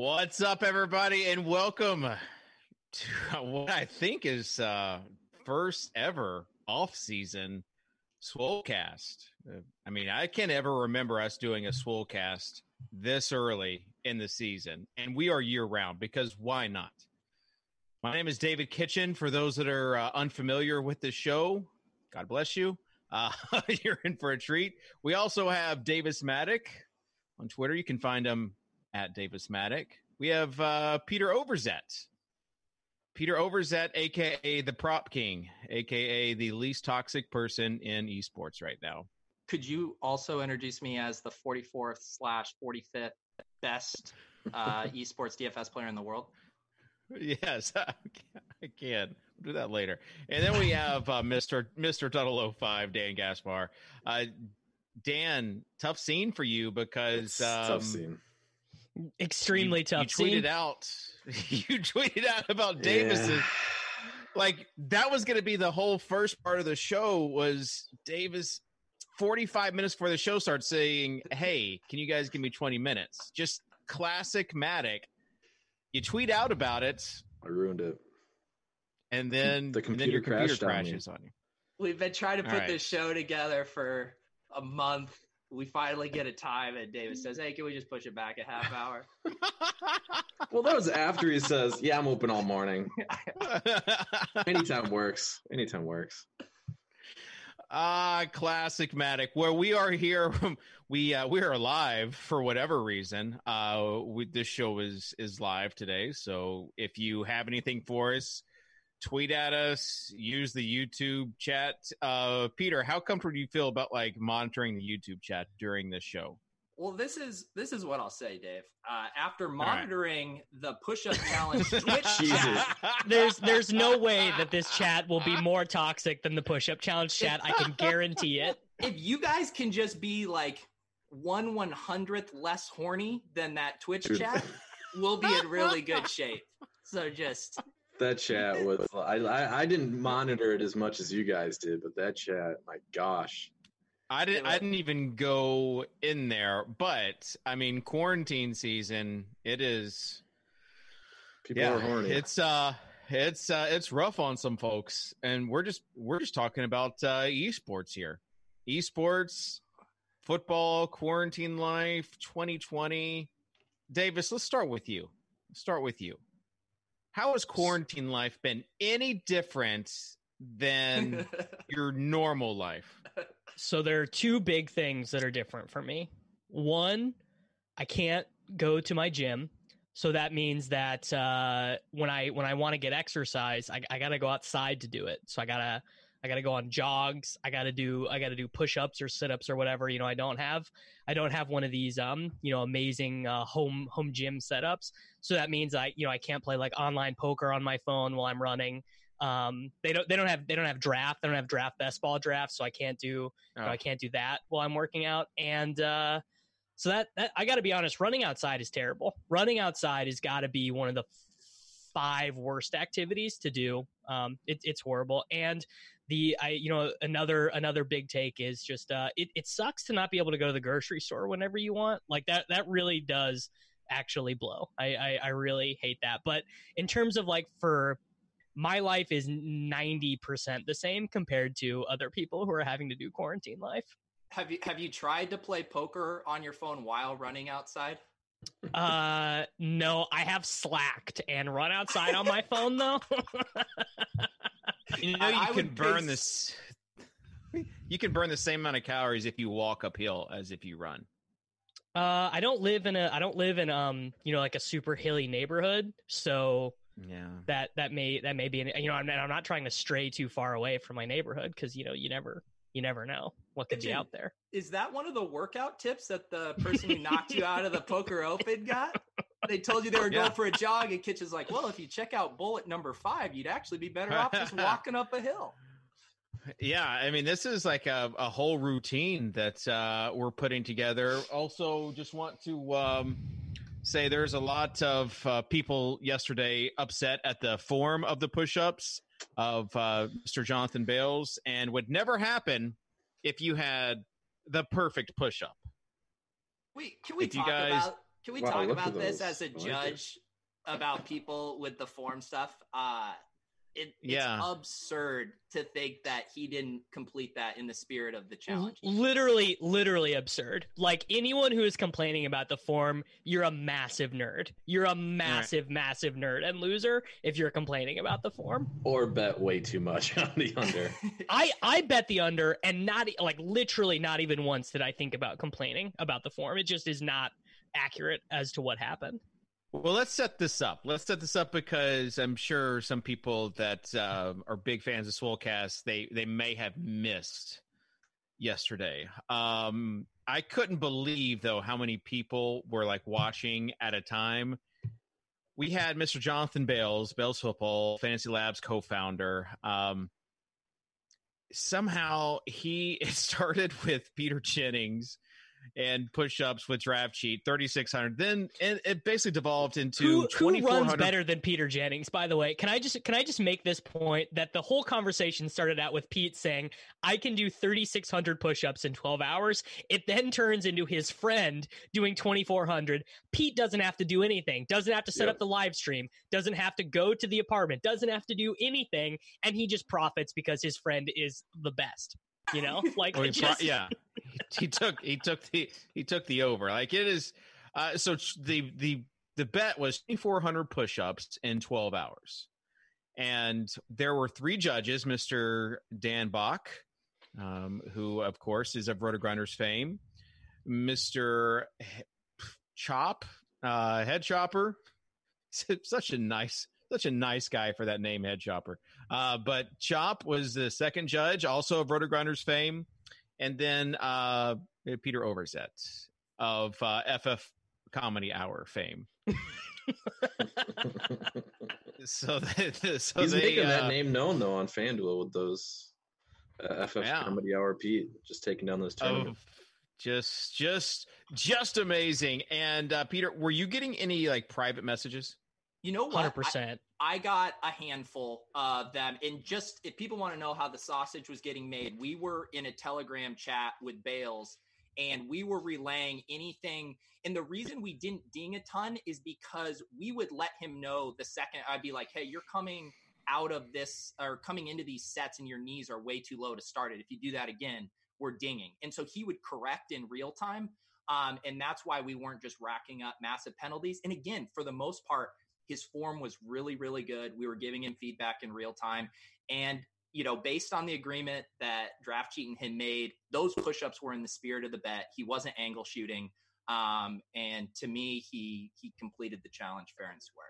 What's up, everybody, and welcome to what I think is uh first ever off-season Swolecast. Uh, I mean, I can't ever remember us doing a Swolecast this early in the season, and we are year-round because why not? My name is David Kitchen. For those that are uh, unfamiliar with the show, God bless you. Uh, you're in for a treat. We also have Davis Mattek on Twitter. You can find him at Davis Mattek. We have uh, Peter Overzet. Peter Overzet, aka the Prop King, aka the least toxic person in esports right now. Could you also introduce me as the 44th slash 45th best uh, esports DFS player in the world? Yes, I can. We'll do that later. And then we have uh, Mr. Mr. Tuttle 05, Dan Gaspar. Uh, Dan, tough scene for you because um, tough scene extremely you, tough. You tweeted out. You tweeted out about Davis's. Yeah. Like that was going to be the whole first part of the show. Was Davis forty five minutes before the show starts saying, "Hey, can you guys give me twenty minutes?" Just classic Mattek. You tweet out about it. I ruined it. And then the computer, then your computer crashed on crashes on, you. We've been trying to put right. this show together for a month. We finally get a time, and David says, "Hey, can we just push it back a half hour?" Well, that was after he says, "Yeah, I'm open all morning. Anytime works. Anytime works." Ah, classic Mattek. Where we are here, we uh, we are live for whatever reason. Uh, we, this show is is live today. So if you have anything for us, tweet at us. Use the YouTube chat. Uh, Peter, how comfortable do you feel about like monitoring the YouTube chat during this show? Well, this is this is what I'll say, Dave. Uh, after right. monitoring the push-up challenge Twitch chat, There's there's no way that this chat will be more toxic than the push-up challenge chat. I can guarantee it. if you guys can just be like one one hundredth less horny than that Twitch Dude. chat, we'll be in really good shape. So just That chat was. I, I I didn't monitor it as much as you guys did, but that chat, my gosh. I didn't. I didn't even go in there, but I mean, quarantine season. It is. People yeah, are horny. it's uh, it's uh, it's rough on some folks, and we're just we're just talking about uh, esports here, esports, football, quarantine life, 2020. Davis, let's start with you. Let's start with you. How has quarantine life been any different than your normal life? So there are two big things that are different for me. One, I can't go to my gym, so that means that uh, when I when I want to get exercise, I, I got to go outside to do it. So I gotta I gotta go on jogs. I gotta do I gotta do push ups or sit ups or whatever. You know, I don't have I don't have one of these um you know amazing uh, home home gym setups. So that means I you know I can't play like online poker on my phone while I'm running. Um, they don't they don't have they don't have draft. They don't have draft best ball draft, so I can't do you know, Oh. I can't do that while I'm working out. And uh, so that, that I got to be honest, running outside is terrible. Running outside has got to be one of the five worst activities to do. Um, it, it's horrible. And the I you know another another big take is just uh, it it sucks to not be able to go to the grocery store whenever you want. Like that that really does actually blow. I, I I really hate that. But in terms of like for my life is 90% the same compared to other people who are having to do quarantine life. have you have you tried to play poker on your phone while running outside? Uh, no, I have slacked and run outside on my phone though. You know, you I can burn pay this. You can burn the same amount of calories if you walk uphill as if you run. uh, I don't live in a, I don't live in um, you know, like a super hilly neighborhood, so Yeah. that that may that may be, an, you know, I'm, I'm not trying to stray too far away from my neighborhood because you know you never you never know what could be Pigeon. out there. Is that one of the workout tips that the person who knocked you out of the poker open got? They told you they were Yeah. going for a jog, and Kitch is like, "Well, if you check out bullet number five, you'd actually be better off just walking up a hill." Yeah, I mean, this is like a, a whole routine that uh, we're putting together. Also, just want to um, say there's a lot of uh, people yesterday upset at the form of the push-ups of uh, Mr. Jonathan Bales, and would never happen if you had the perfect push-up. Wait, can we If you talk guys- about can we Wow, talk about this as a like it. judge about people with the form stuff? Uh it, it's Yeah. absurd to think that he didn't complete that in the spirit of the challenge. Literally, literally absurd. Like anyone who is complaining about the form, you're a massive nerd. You're a massive, massive nerd and loser if you're complaining about the form. or bet way too much on the under. I I bet the under, and not like literally not even once did I think about complaining about the form. It just is not accurate as to what happened. Well, let's set this up. Let's set this up because I'm sure some people that uh, are big fans of Swolecast they they may have missed yesterday. Um, I couldn't believe though how many people were like watching at a time. We had Mr. Jonathan Bales, Bales Football Fantasy Labs co-founder. Um, somehow he started with Peter Jennings and push-ups with Draft Cheat 3600 then it, it basically devolved into Who, who runs better than Peter Jennings? By the way, can I just can I just make this point that the whole conversation started out with Pete saying I can do 3,600 push-ups in 12 hours. It then turns into his friend doing 2,400. Pete doesn't have to do anything. Doesn't have to set Yep. up the live stream. Doesn't have to go to the apartment. Doesn't have to do anything, and he just profits because his friend is the best. You know, like Well, he pro- yeah he took he took the he took the over. Like it is uh so the the the bet was 2400 push-ups in 12 hours. And there were three judges mr dan bach um, who of course is of rotogrinders fame mr H- chop uh head chopper. Such a nice such a nice guy for that name head chopper. Uh, but chop was the second judge also of rotogrinders fame and then uh, Peter Overzet of uh, FF Comedy Hour fame. So, so He's they, making uh, that name known though on FanDuel with those uh, FF Yeah. Comedy Hour Pete just taking down those of tournaments. Just, just, just amazing. And uh, Peter, were you getting any like private messages? You know what? Hundred percent. I got a handful of them. And just if people want to know how the sausage was getting made, we were in a Telegram chat with Bales and we were relaying anything. And the reason we didn't ding a ton is because we would let him know the second I'd be like, hey, you're coming out of this or coming into these sets and your knees are way too low to start it. If you do that again, we're dinging. And so he would correct in real time. Um, and that's why we weren't just racking up massive penalties. And again, for the most part, his form was really, really good. We were giving him feedback in real time. And, you know, based on the agreement that Draft Cheat had made, those push ups were in the spirit of the bet. He wasn't angle shooting. Um, and to me, he he completed the challenge fair and square.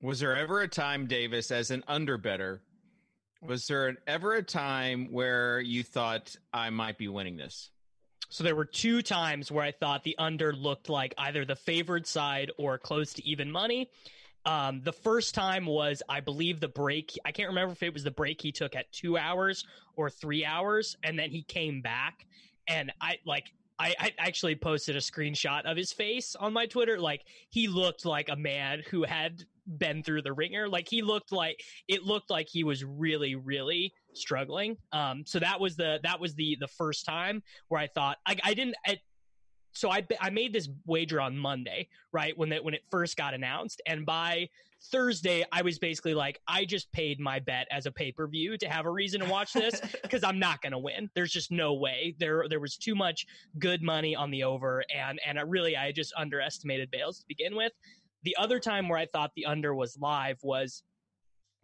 Was there ever a time, Davis, as an underbetter, was there ever a time where you thought I might be winning this? So there were two times where I thought the under looked like either the favored side or close to even money. Um, the first time was, I believe, the break. I can't remember if it was the break he took at two hours or three hours, and then he came back. And I like, I, I actually posted a screenshot of his face on my Twitter. Like, he looked like a man who had been through the ringer. Like, he looked like it looked like he was really, really struggling. Um, so that was the that was the the first time where I thought I, I didn't. I, so I I made this wager on Monday, right when that when it first got announced, and by Thursday I was basically like, I just paid my bet as a pay per view to have a reason to watch this because I'm not going to win. There's just no way. There there was too much good money on the over, and and I really I just underestimated Bales to begin with. The other time where I thought the under was live was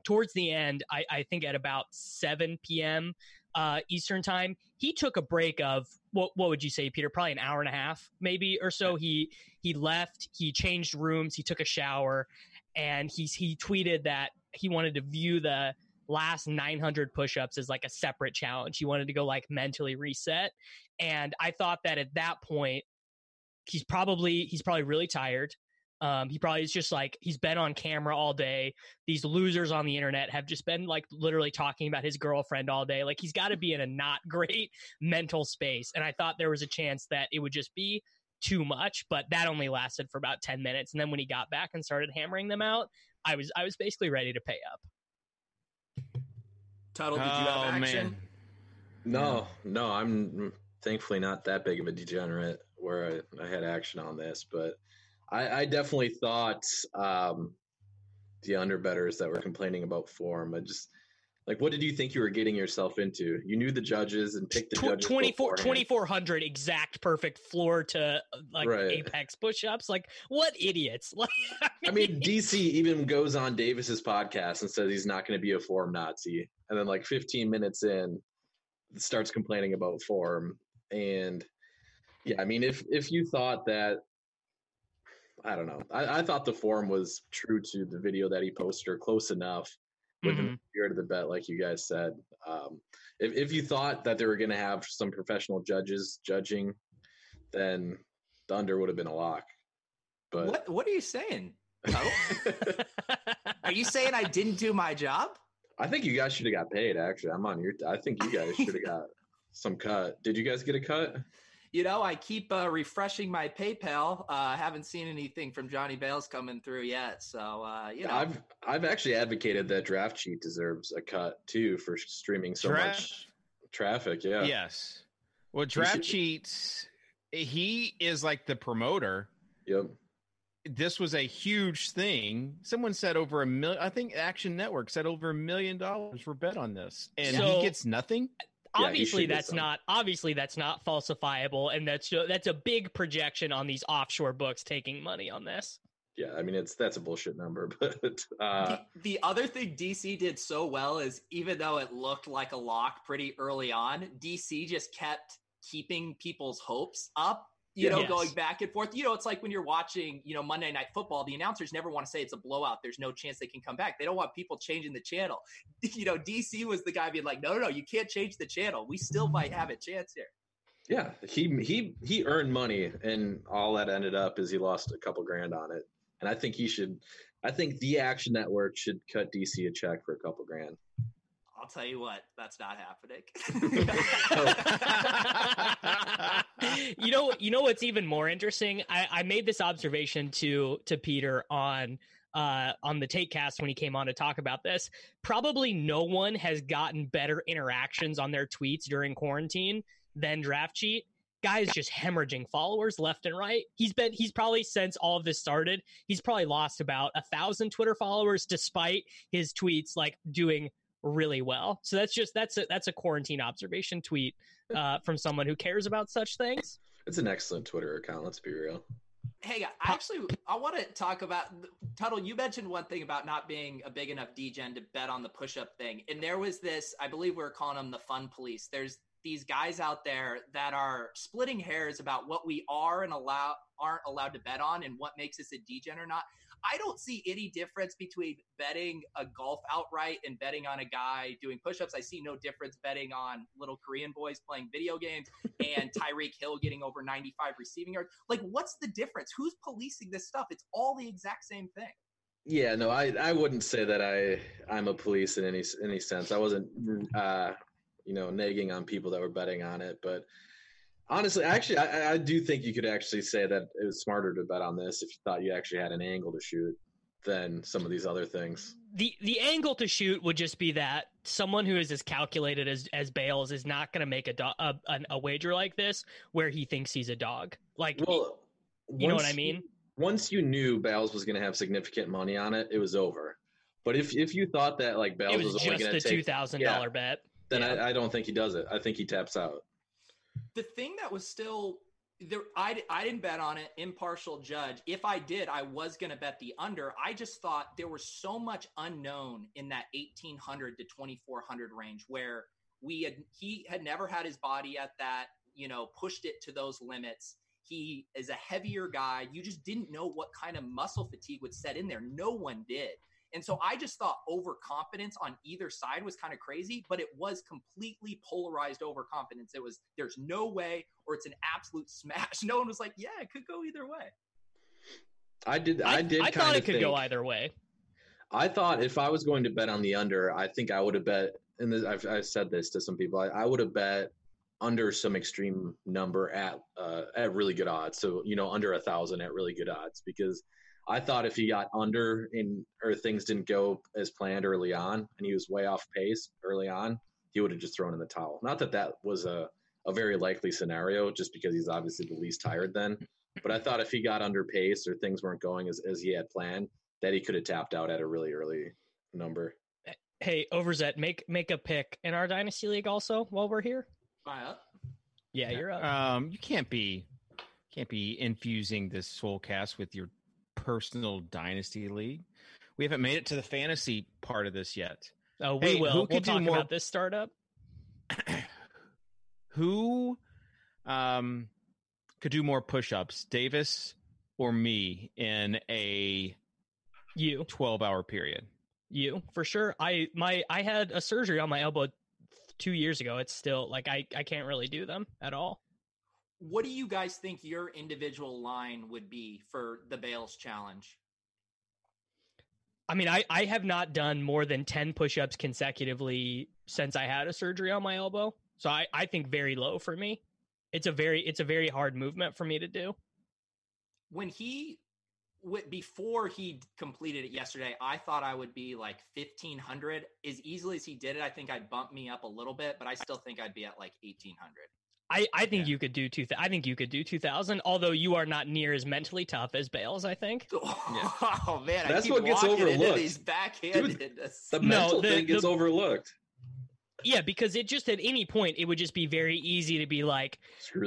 towards the end, I, I think at about 7 p.m. Uh, Eastern time, he took a break of what what would you say, Peter? Probably an hour and a half, maybe or so. He he left, he changed rooms, he took a shower, and he's he tweeted that he wanted to view the last 900 push-ups as like a separate challenge. He wanted to go like mentally reset, and I thought that at that point, he's probably he's probably really tired. Um, he probably is just like he's been on camera all day. These losers on the internet have just been like literally talking about his girlfriend all day. Like he's got to be in a not great mental space. And I thought there was a chance that it would just be too much, but that only lasted for about 10 minutes. And then when he got back and started hammering them out, I was I was basically ready to pay up. Tuttle, did you have Oh, action? man. No, no, I'm thankfully not that big of a degenerate where I, I had action on this, but I, I definitely thought um, the underbetters that were complaining about form. I just like, what did you think you were getting yourself into? You knew the judges and picked the Tw- judges 24 2400 exact perfect floor to like Right. apex push-ups like what idiots like I mean, DC even goes on Davis's podcast and says he's not going to be a form Nazi, and then like 15 minutes in, starts complaining about form. And yeah, I mean, if if you thought that, I don't know, I, I thought the form was true to the video that he posted or close enough within Mhm. the spirit of the bet, like you guys said. Um, if if you thought that they were going to have some professional judges judging, then the under would have been a lock. But What What are you saying? Tuttle? are you saying I didn't do my job? I think you guys should have got paid. Actually, I'm on your. I think you guys should have got some cut. Did you guys get a cut? You know, I keep uh, refreshing my PayPal. Uh, I haven't seen anything from Johnny Bales coming through yet. So, uh, you know, I've I've actually advocated that Draft Cheat deserves a cut too for streaming so Draft- much traffic. Yeah. Yes. Well, Draft Cheats, he is like the promoter. Yep. This was a huge thing. Someone said over a million. I think Action Network said over a million dollars were bet on this, and So- he gets nothing. Yeah, he obviously should get that's not obviously that's not falsifiable and that's that's a big projection on these offshore books taking money on this Yeah. I mean, it's that's a bullshit number, but uh, the, the other thing DC did so well is even though it looked like a lock pretty early on, DC just kept keeping people's hopes up. You know, Yes. going back and forth. You know, it's like when you're watching, you know, Monday Night Football. The announcers never want to say it's a blowout. There's no chance they can come back. They don't want people changing the channel. You know, DC was the guy being like, "No, no, no, you can't change the channel. We still might have a chance here." yeah, he he he earned money, and all that ended up is he lost a couple grand on it. And I think he should. I think the Action Network should cut DC a check for a couple grand. I'll tell you what, that's not happening. you know, you know what's even more interesting? I, I made this observation to to Peter on uh, on the take cast when he came on to talk about this. Probably no one has gotten better interactions on their tweets during quarantine than Draft Cheat. Guys just hemorrhaging followers left and right. He's been he's probably since all of this started, he's probably lost about a thousand Twitter followers despite his tweets like doing really well. So that's just that's a that's a quarantine observation tweet uh, from someone who cares about such things. It's an excellent Twitter account. Let's be real. Hey, I actually I want to talk about Tuttle. You mentioned one thing about not being a big enough DGen to bet on the push-up thing, and there was this. I believe we are calling them the fun police. There's these guys out there that are splitting hairs about what we are and allow aren't allowed to bet on, and what makes us a DGen or not. I don't see any difference between betting a golf outright and betting on a guy doing push-ups. I see no difference betting on little Korean boys playing video games and Tyreek Hill getting over 95 receiving yards. Like, what's the difference? Who's policing this stuff? It's all the exact same thing. Yeah, no, I, I wouldn't say that I I'm a police in any any sense. I wasn't uh, you know nagging on people that were betting on it, but Honestly, actually, I, I, do think you could actually say that it was smarter to bet on this if you thought you actually had an angle to shoot than some of these other things. The the angle to shoot would just be that someone who is as calculated as as Bales is not going to make a, do, a, a, a wager like this where he thinks he's a dog. Like, well, you know what I mean. You, once you knew Bales was going to have significant money on it, it was over. But if if you thought that like Bales was, was, only going to take two thousand yeah, dollar bet, then yeah. I, I don't think he does it. I think he taps out the thing that was still there I, I didn't bet on it impartial judge. If i did i was going to bet the under. I just thought there was so much unknown in that 1800 to 2400 range where we had he had never had his body at that you know pushed it to those limits. He is a heavier guy. You just didn't know what kind of muscle fatigue would set in there. No one did and so I just thought overconfidence on either side was kind of crazy, but it was completely polarized overconfidence. It was there's no way or it's an absolute smash. No one was like, yeah, it could go either way. I did. I, I did. I thought it could think, go either way. I thought if I was going to bet on the under, I think I would have bet. And this, I've, I've, said this to some people. I, I would have bet under some extreme number at uh, at really good odds. So you know, under a thousand at really good odds because I thought if he got under in or things didn't go as planned early on and he was way off pace early on, he would have just thrown in the towel. Not that that was a, a very likely scenario just because he's obviously the least tired then. But I thought if he got under pace or things weren't going as, as he had planned, that he could have tapped out at a really early number. Hey, Overzet, make make a pick in our dynasty league also while we're here. up. Yeah, you're up. Um, you can't be can't be infusing this Swolecast with your personal dynasty league. We haven't made it to the fantasy part of this yet. Oh, we hey, will. Who we'll could do more about this startup? who um could do more push-ups, Davis or me in a you 12-hour period? You, for sure. I my I had a surgery on my elbow 2 years ago. It's still like I I can't really do them at all what do you guys think your individual line would be for the Bales challenge? I mean, I, I have not done more than 10 push ups consecutively since I had a surgery on my elbow. So I, I think very low for me. It's a very it's a very hard movement for me to do. When he before he completed it yesterday, I thought I would be like 1500. As easily as he did it, I think I'd bump me up a little bit, but I still think I'd be at like 1800. I, I think yeah. you could do two. I think you could do two thousand. Although you are not near as mentally tough as Bales, I think. Oh man, that's what gets overlooked. These backhanded. Dude, the mental no, the, thing gets the, overlooked. Yeah, because it just at any point it would just be very easy to be like,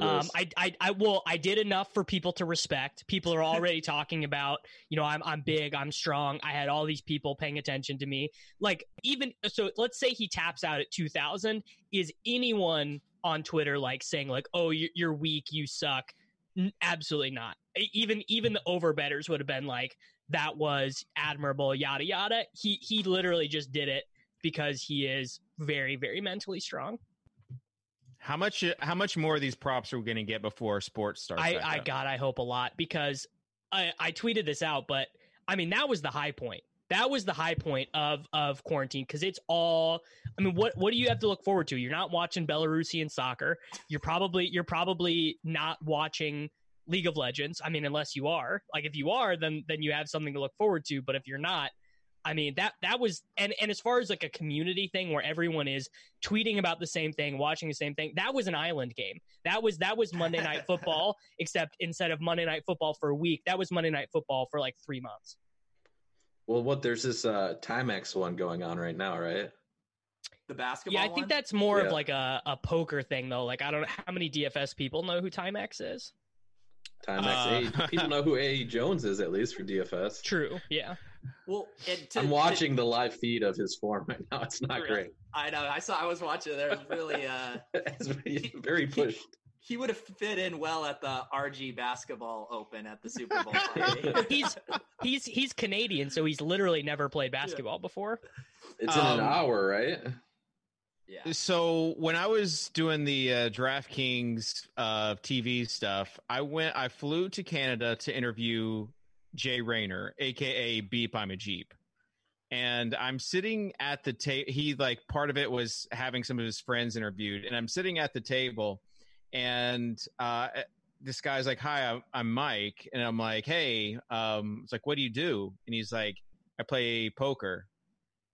um, I, I, I, well, I did enough for people to respect. People are already talking about, you know, I'm, I'm big, I'm strong. I had all these people paying attention to me. Like even so, let's say he taps out at 2000. Is anyone on Twitter like saying like, "Oh, you're weak, you suck." Absolutely not. Even even the overbetters would have been like, "That was admirable," yada yada. He he literally just did it because he is very very mentally strong. How much how much more of these props are we going to get before sports starts? I I God, I hope a lot because I I tweeted this out, but I mean that was the high point. That was the high point of of quarantine because it's all i mean what what do you have to look forward to you're not watching belarusian soccer you're probably you're probably not watching league of legends i mean unless you are like if you are then then you have something to look forward to but if you're not I mean that that was and and as far as like a community thing where everyone is tweeting about the same thing, watching the same thing, that was an island game. That was that was Monday night football, except instead of Monday night football for a week, that was Monday night football for like three months. Well, what there's this uh, Timex one going on right now, right? The basketball. Yeah, I think one? that's more Yeah. of like a, a poker thing though. Like I don't know how many DFS people know who Timex is. Timex. Uh, A, people know who A. Jones is at least for DFS. True. Yeah. Well, and to- I'm to- watching the live feed of his form right now. It's not Really? great. I know. I saw. I was watching. There was really. uh It's very- very pushed. He would have fit in well at the RG basketball open at the Super Bowl. He's he's he's Canadian, so he's literally never played basketball before. It's in Um, an hour, right? yeah. So when I was doing the uh, DraftKings uh, TV stuff, I went. I flew to Canada to interview Jay Rayner, aka Beep. I'm a Jeep, and I'm sitting at the table. He like part of it was having some of his friends interviewed, and I'm sitting at the table, and uh, this guy's like, "Hi, I'm, I'm Mike," and I'm like, "Hey," um, it's like, "What do you do?" And he's like, "I play poker,"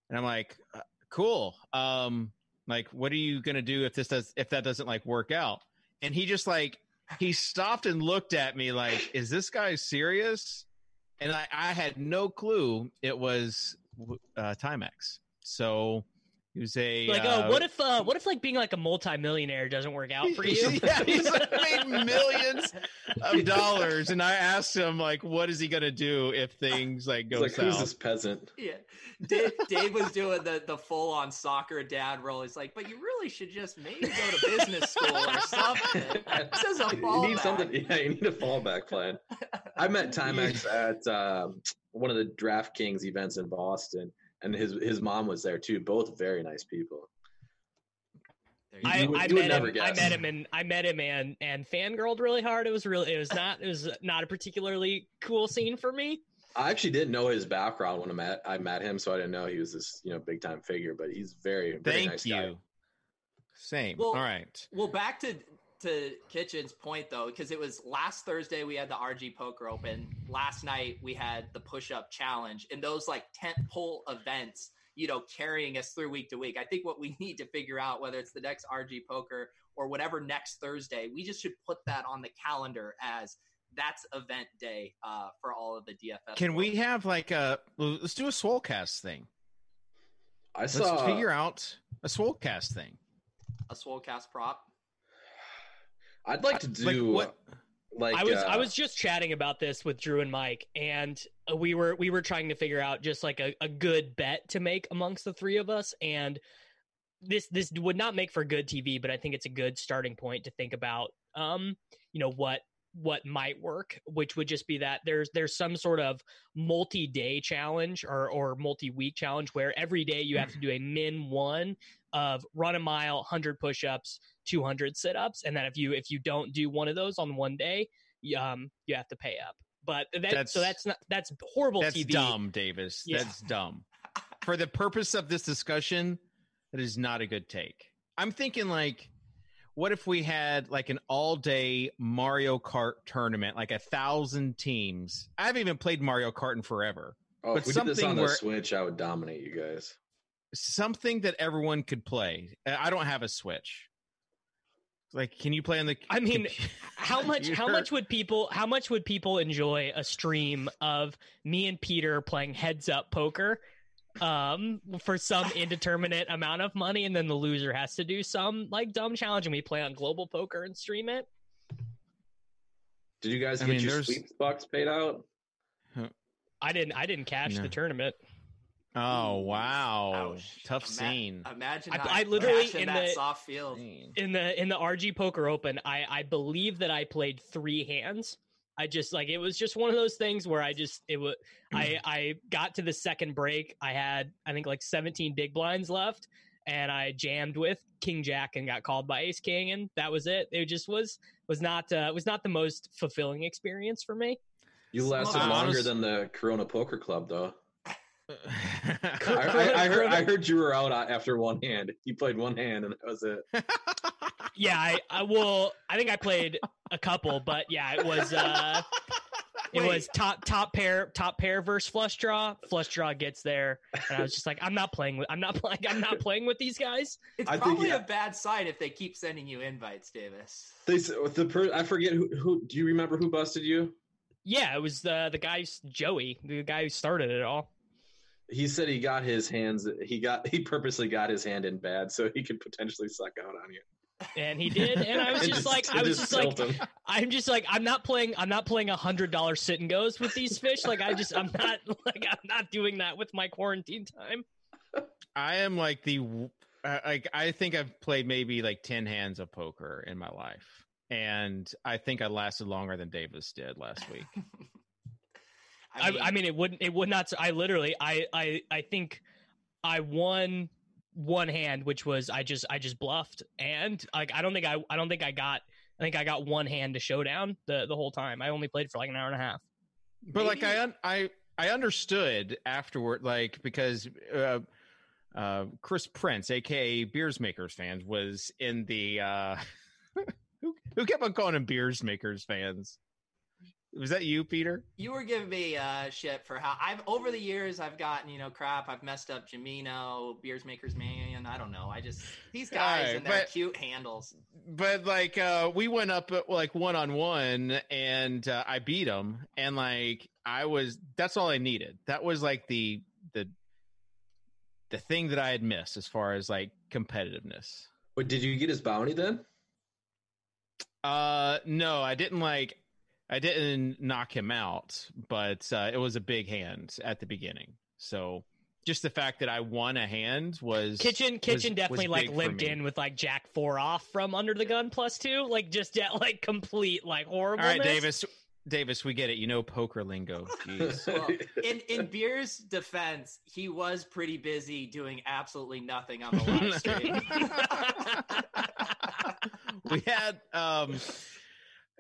and I'm like, "Uh, "Cool." Um, like what are you gonna do if this does if that doesn't like work out? And he just like he stopped and looked at me like is this guy serious? And i i had no clue it was uh timex. So he was a Like, uh, oh, what if uh what if like being like a multimillionaire doesn't work out for you? yeah, he's like made millions of dollars and i asked him like what is he gonna do if things like go It's like, who's south this peasant? Yeah, Dave, Dave was doing the the full on soccer dad role. He's like, but you really should just maybe go to business school or something. This is a You need something. Yeah, you need a fallback plan. I met Timex at um, one of the DraftKings events in Boston, and his his mom was there too. Both very nice people. You I, You I you met him. I met him and I met him and and fangirled really hard. It was really it was not it was not a particularly cool scene for me. I actually didn't know his background when I met I met him, so I didn't know he was this you know big time figure. But he's very very thank nice you guy. same Well- all right Well, back to to Kitchen's point though, because it was last Thursday we had the RG Poker Open. Last night we had the Push Up Challenge, and those like tent pole events, you know, carrying us through week to week. I think what we need to figure out, whether it's the next RG Poker or whatever next Thursday, we just should put that on the calendar as that's event day uh, for all of the DFS. can we have like a let's do a swolecast thing I saw let's figure out a swolecast thing a Swolecast prop? I'd like to like do what like I was uh, I was just chatting about this with Drew and Mike, and uh, we were we were trying to figure out just like a, a good bet to make amongst the three of us, and this this would not make for good TV, but I think it's a good starting point to think about. Um, you know what what might work, which would just be that there's there's some sort of multi day challenge or or multi week challenge where every day you have to do a min one of run a mile, hundred push ups, 200 sit-ups and then if you if you don't do one of those on one day you, um you have to pay up but that so That's- that's not that's horrible That's tv dumb, Davis. Yeah. That's dumb. For the purpose of this discussion, that is not a good take. I'm thinking like, what if we had like an all day Mario Kart tournament, like a thousand teams? I haven't even played Mario Kart in forever. Oh, but if we did this on the where- Switch, I would dominate you guys. Something that everyone could play. I don't have a Switch. Like, can you play on the? I mean, compu- how much how much would people how much would people enjoy a stream of me and peter playing heads up poker um for some indeterminate amount of money and then the loser has to do some like dumb challenge and we play on global poker and stream it Did you guys I get mean, your there's- sweeps box paid out? i didn't i didn't cash No. the tournament Oh wow, Ouch. tough Ima- scene. Imagine I- I literally in that the- soft field. in the in the RG Poker Open, I I believe that I played three hands. I just like it was just one of those things where I just it was I I got to the second break. I had I think like 17 big blinds left, and I jammed with King Jack and got called by Ace King, and that was it. It just was was not uh, was not the most fulfilling experience for me. You lasted of- longer Honest- than the Corona Poker Club, though. I, I, I, heard, I heard you were out after one hand. You played one hand, and that was it. yeah, I, I will. I think I played a couple, but yeah, it was. uh It Wait. was top top pair top pair versus flush draw. Flush draw gets there, and I was just like, I'm not playing with. I'm not playing. I'm not playing with these guys. It's I think, probably yeah. a bad sign if they keep sending you invites, Davis. They the per, I forget who, who. Do you remember who busted you? Yeah, it was the the guy Joey, the guy who started it all. He said he got his hands. He got he purposely got his hand in bad so he could potentially suck out on you. and he did and i was And just like i was just like him. i'm just like i'm not playing i'm not playing a hundred dollar sit and goes with these fish like i just i'm not like i'm not doing that with my quarantine time I am like the uh, like I think I've played maybe like ten hands of poker in my life, and I think I lasted longer than Davis did last week. I, I mean it wouldn't it would not i literally i i i think i won one hand which was i just i just bluffed. And like i don't think i i don't think i got i think i got one hand to showdown the the whole time. I only played for like an hour and a half. But like I un- I I understood afterward, like because uh, uh, Chris Prince, aka Beers Makers fans, was in the uh, who who kept on calling him Beers Makers fans. Was that you, Peter? you were giving me uh, shit for how I've over the years I've gotten you know crap. I've messed up Jamino, Beers Makers Man. I don't know. I just these guys Alright, and their but- cute handles. But like uh, we went up uh, like one on one, and uh, I beat him, and like I was that's all I needed. That was like the the the thing that I had missed as far as like competitiveness. But did you get his bounty then? Uh, no, I didn't like. I didn't knock him out, but uh, it was a big hand at the beginning. So just the fact that I won a hand was kitchen kitchen was definitely like big limped in with like jack four off from under the gun plus two like just at like complete like horrible All right, Davis. Davis, we get it. You know poker lingo. Jeez. Well, in in Beer's defense, he was pretty busy doing absolutely nothing on the live stream. we had um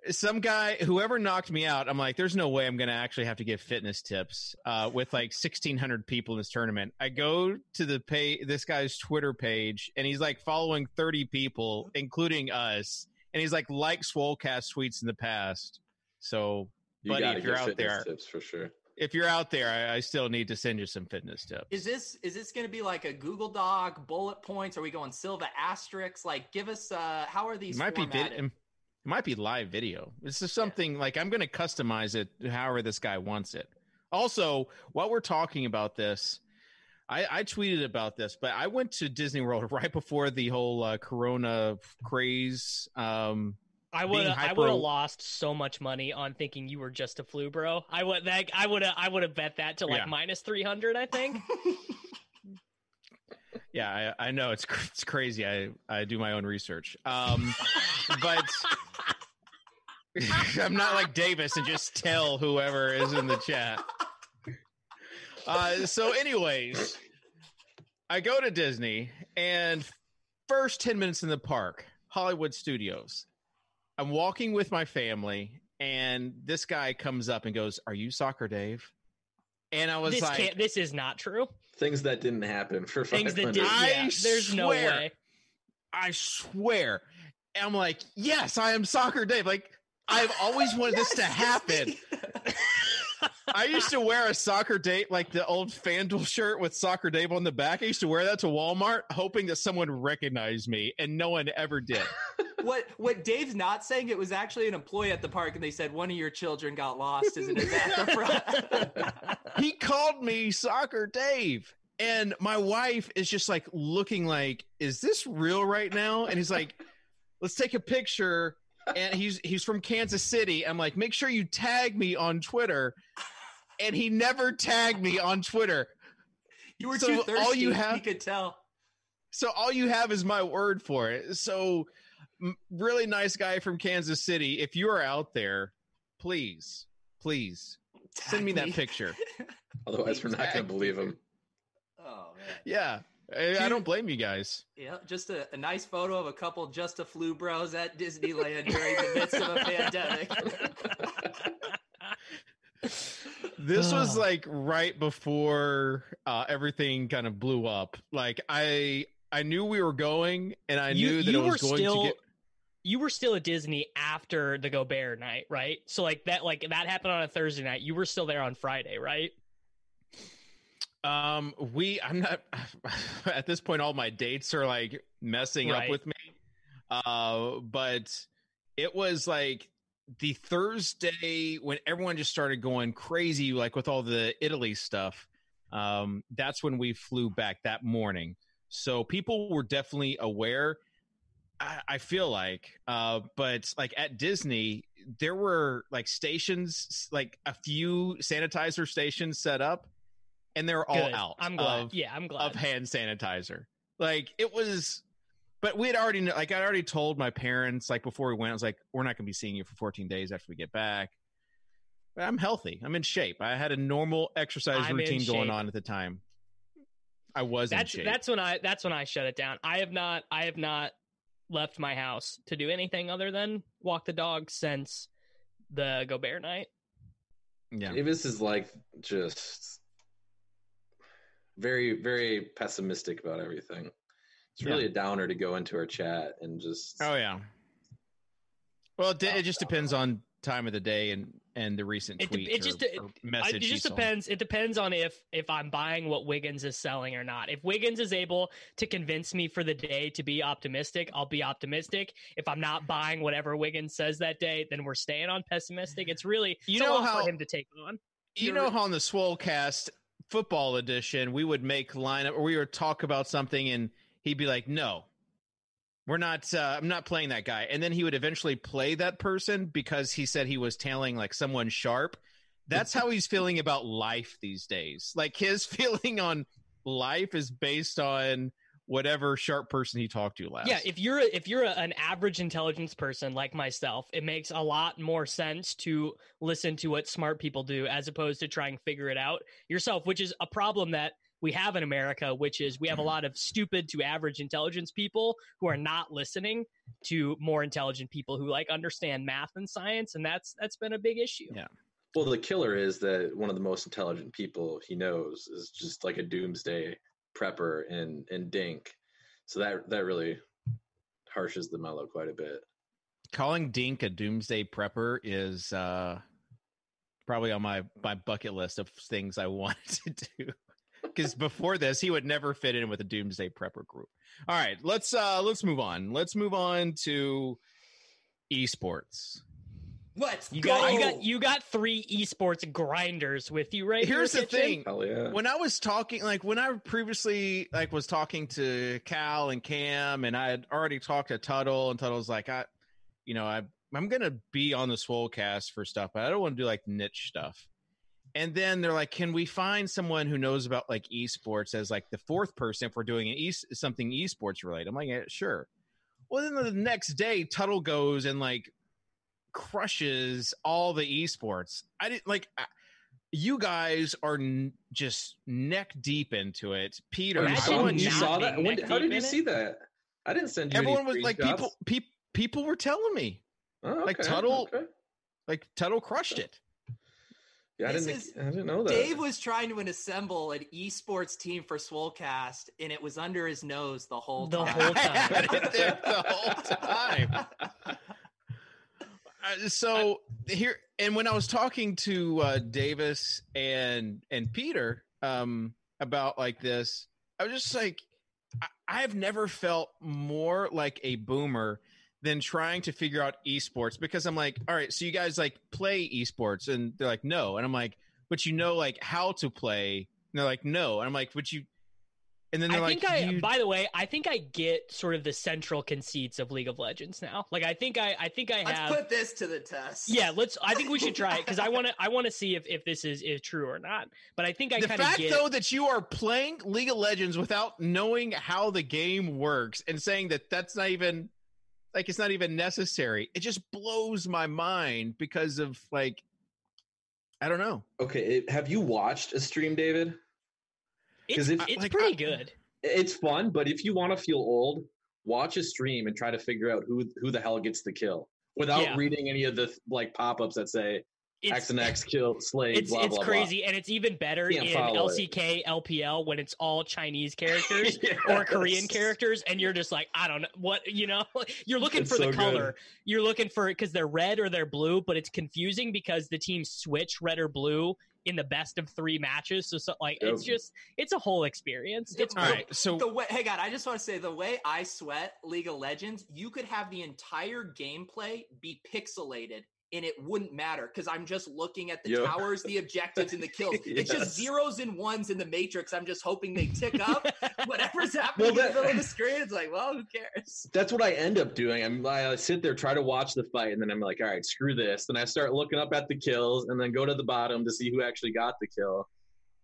some guy whoever knocked me out i'm like there's no way i'm gonna actually have to give fitness tips uh with like 1600 people in this tournament i go to the pay this guy's twitter page and he's like following 30 people including us and he's like like swolecast tweets in the past so You Buddy, if you're out there- tips for sure. if you're out there I, I still need to send you some fitness tips Is this is this going to be like a Google Doc bullet points? Are we going Silva asterisks? Like, give us uh how are these it might be vid- formatted? It might be live video. This is something like I'm going to customize it however this guy wants it. Also, while we're talking about this, I, I tweeted about this, but I went to Disney World right before the whole uh, Corona craze. Um, I would being I would have lost so much money on thinking you were just a flu bro. I would like I would have I would have bet that to like Yeah. minus three hundred. I think. yeah, I, I know it's it's crazy. I I do my own research, um, but I'm not like Davis and just tell whoever is in the chat. Uh, so, anyways, I go to Disney and first 10 minutes in the park, Hollywood Studios. I'm walking with my family, and this guy comes up and goes, Are you Soccer Dave? And I was this like, can't. This is not true. Things that didn't happen for Things that did. I Yeah, there's no way. I swear. And I'm like, Yes, I am Soccer Dave. Like, I've always wanted this to Yes, yes, happen. I used to wear a soccer date, like the old FanDuel shirt with soccer Dave on the back. I used to wear that to Walmart, hoping that someone recognized me, and no one ever did. what what Dave's not saying it was actually an employee at the park and they said one of your children got lost isn't it at the front? he called me Soccer Dave. And my wife is just like looking like, is this real right now? And he's like, let's take a picture. And he's he's from Kansas City. I'm like, make sure you tag me on Twitter. And he never tagged me on Twitter. you were So too all thirsty. you You have- he could tell. So all you have is my word for it. So really nice guy from Kansas City. If you are out there, please, please send me that picture. Otherwise, we're not going to believe him. Oh man. Yeah. I, I don't blame you guys. Yeah, just a, a nice photo of a couple just a flu bros at Disneyland during the midst of a pandemic. this was like right before uh, everything kind of blew up. Like I I knew we were going, and I You- knew that it was going still- to get. you were still at Disney after the Gobert night, right? So like that like that happened on a Thursday night. You were still there on Friday, right? Um, we I'm not at this point. All my dates are like messing up with me. Uh, but it was like the Thursday when everyone just started going crazy, like with all the Italy stuff. Um, that's when we flew back that morning. So people were definitely aware. I, I feel like, uh, but like at Disney, there were like stations, like a few sanitizer stations set up, and they're all Good. out. I'm glad. of- yeah, I'm glad. of hand sanitizer. Like it was, but we had already like I already told my parents like before we went. I was like, we're not going to be seeing you for 14 days after we get back. But I'm healthy. I'm in shape. I had a normal exercise I'm routine going on at the time. I was that's in shape. that's when I that's when I shut it down. I have not I have not left my house to do anything other than walk the dog since the Gobert night. yeah. Davis is like just very, very pessimistic about everything. It's really a downer to go into our chat and just. Oh yeah. Well, it, oh, it just depends on time of the day and and the recent It de- tweet it just- or, it- or I, it just saw. depends. It depends on if if I'm buying what Wiggins is selling or not. If Wiggins is able to convince me for the day to be optimistic, I'll be optimistic. If I'm not buying whatever Wiggins says that day, then we're staying on pessimistic. It's really You it's a know lot how- for him to take on. you know how on the Swolecast football edition we would make lineup or we would talk about something and he'd be like, "No, we're not. Uh, I'm not playing that guy." And then he would eventually play that person because he said he was tailing like someone sharp. That's how he's feeling about life these days. Like his feeling on life is based on whatever sharp person he talked to last. Yeah, if you're a, if you're a, an average intelligence person like myself, it makes a lot more sense to listen to what smart people do as opposed to trying to figure it out yourself, which is a problem that we have in America, which is we have a mm-hmm. lot of stupid to average intelligence people who are not listening to more intelligent people who like understand math and science, and that's that's been a big issue. Yeah. Well, the killer is that one of the most intelligent people he knows is just like a doomsday prepper and and Dink. So that that really harshes the mellow quite a bit. calling Dink a doomsday prepper is uh probably on my my bucket list of things I wanted to do. Because before this, he would never fit in with a doomsday prepper group. All right, let's uh let's move on. Let's move on to esports. Let's You go. got you got you got three esports grinders with you right Here's the Kitchen. thing. Hell yeah. when I was talking, like when I previously like was talking to Cal and Cam, and I had already talked to Tuttle, and Tuttle's like, I, you know, I I'm gonna be on the Swolecast for stuff, but I don't want to do like niche stuff. And then they're like, can we find someone who knows about like esports as like the fourth person if we're doing an e- something esports related? I'm like, yeah, sure. Well, then the next day, Tuttle goes and like crushes all the esports. I didn't like. I, you guys are n- just neck deep into it. Peter, Oh, you saw, you saw that? When, how did you in it? see that? I didn't send you. any everyone was like screenshots. people. Pe- people were telling me Oh, like Tuttle- okay. like Tuttle crushed it. Yeah, I didn't. is- I didn't know that. Dave was trying to assemble an esports team for Swolecast, and it was under his nose the whole The time. whole I had time. it there the whole time. Uh, so here and when I was talking to uh, Davis and and Peter um, about like this, I was just like, I, I've never felt more like a boomer than trying to figure out esports because I'm like, all right, so you guys like play esports, and they're like, no, and I'm like, but you know like how to play, and they're like, no, and I'm like, but you, and then I they're like, think I, you, by the way, I think I get sort of the central conceits of League of Legends now. Like, I think I, I think I Let's have. put this to the test. yeah, let's. I think we should try it because I want to. I want to see if if this is is true or not. But I think I the fact get. though that you are playing League of Legends without knowing how the game works and saying that that's not even like it's not even necessary, it just blows my mind because of like I don't know. Okay, have you watched a stream, David? It's if- it's like, pretty good. It's fun, but if you want to feel old, watch a stream and try to figure out who who the hell gets the kill without Yeah. reading any of the like pop-ups that say it's, X and X kill slay. It's blah, it's blah, crazy, and it's even better Can't in follow it. LCK LPL when it's all Chinese characters Yes. or Korean characters, and you're just like, I don't know what you know. You're looking It's for the so good. color. You're looking for it because they're red or they're blue, but it's confusing because the teams switch red or blue in the best of three matches. So, so like, it's just it's a whole experience. It's All great. right, so the way, hey, God, I just want to say the way I sweat League of Legends, you could have the entire gameplay be pixelated and it wouldn't matter because I'm just looking at the Yep. towers, the objectives, and the kills. It's just zeros and ones in the matrix. I'm just hoping they tick up. Whatever's happening Well, in the middle of the screen, it's like, well, who cares? That's what I end up doing. I'm I sit there, try to watch the fight, and then I'm like, all right, screw this. Then I start looking up at the kills, and then go to the bottom to see who actually got the kill.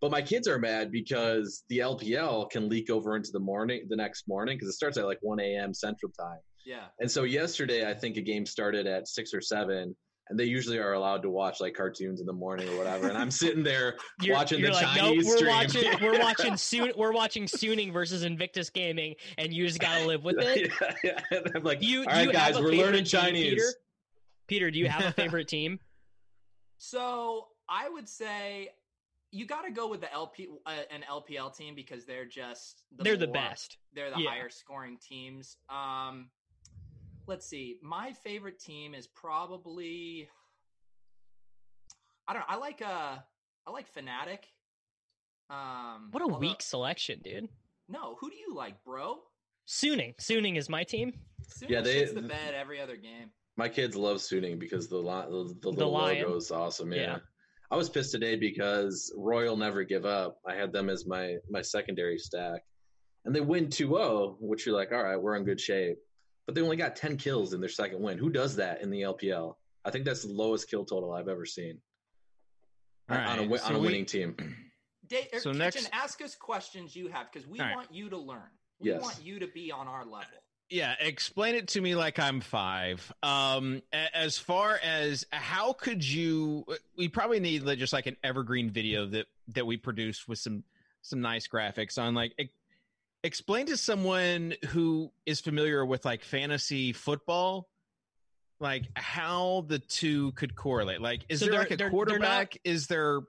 But my kids are mad because the LPL can leak over into the morning, the next morning, because it starts at like 1 a.m. Central Time. Yeah. And so yesterday, I think a game started at six or seven, and they usually are allowed to watch like cartoons in the morning or whatever. And I'm sitting there You're, watching you're the like, Chinese nope, we're stream. watching we're watching soon we're watching Suning versus Invictus Gaming, and you just gotta live with it. yeah, yeah. And I'm like, you, all do right, you guys, we're favorite learning team, Chinese. Peter? Peter, do you have a favorite team? So I would say you got to go with the LP uh, an LPL team because they're just the They're the best. They're the Yeah. higher scoring teams. Um, let's see. My favorite team is probably I don't know. I like uh I like Fnatic. Um, What a although- weak selection, dude. No, who do you like, bro? Suning. Suning is my team. Soon Yeah, they- shits the bed every other game. My kids love Suning because the li- the, the little lion. logo is awesome. Yeah. Yeah. I was pissed today because Royal never give up. I had them as my my secondary stack, and they win 2-0, which you're like, all right, we're in good shape. But they only got 10 kills in their second win. Who does that in the LPL? I think that's the lowest kill total I've ever seen All on a right, wi- so on a we- winning team. Da- er, So Kitchen, next- ask us questions you have because we All right. want you to learn. We Yes. want you to be on our level. Yeah, explain it to me like I'm five. Um, as far as how could you? We probably need just like an evergreen video that that we produce with some some nice graphics on. Like, explain to someone who is familiar with like fantasy football, like how the two could correlate. Like, is So there like they're- a they're not- quarterback? Is there?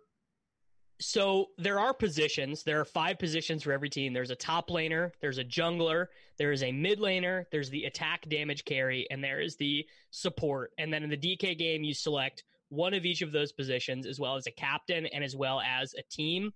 So there are positions. There are five positions for every team. There's a top laner, there's a jungler, there is a mid laner, there's the attack damage carry, and there is the support. And then in the DK game, you select one of each of those positions, as well as a captain and as well as a team.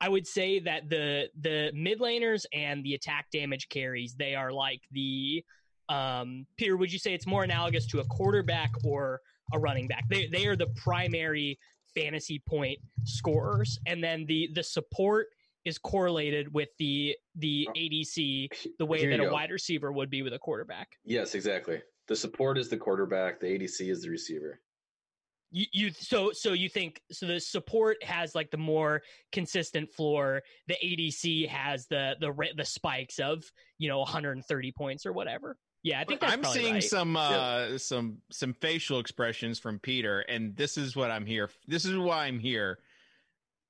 I would say that the the mid laners and the attack damage carries, they are like the um Peter, would you say it's more analogous to a quarterback or a running back? They they are the primary fantasy point scorers and then the the support is correlated with the the ADC the way that a go. wide receiver would be with a quarterback. Yes, exactly. The support is the quarterback. The ADC is the receiver. You, you so so you think so the support has like the more consistent floor the ADC has the the the spikes of you know 130 points or whatever yeah I think that's I'm seeing right. some uh some some facial expressions from Peter, and this is what I'm here. This is why I'm here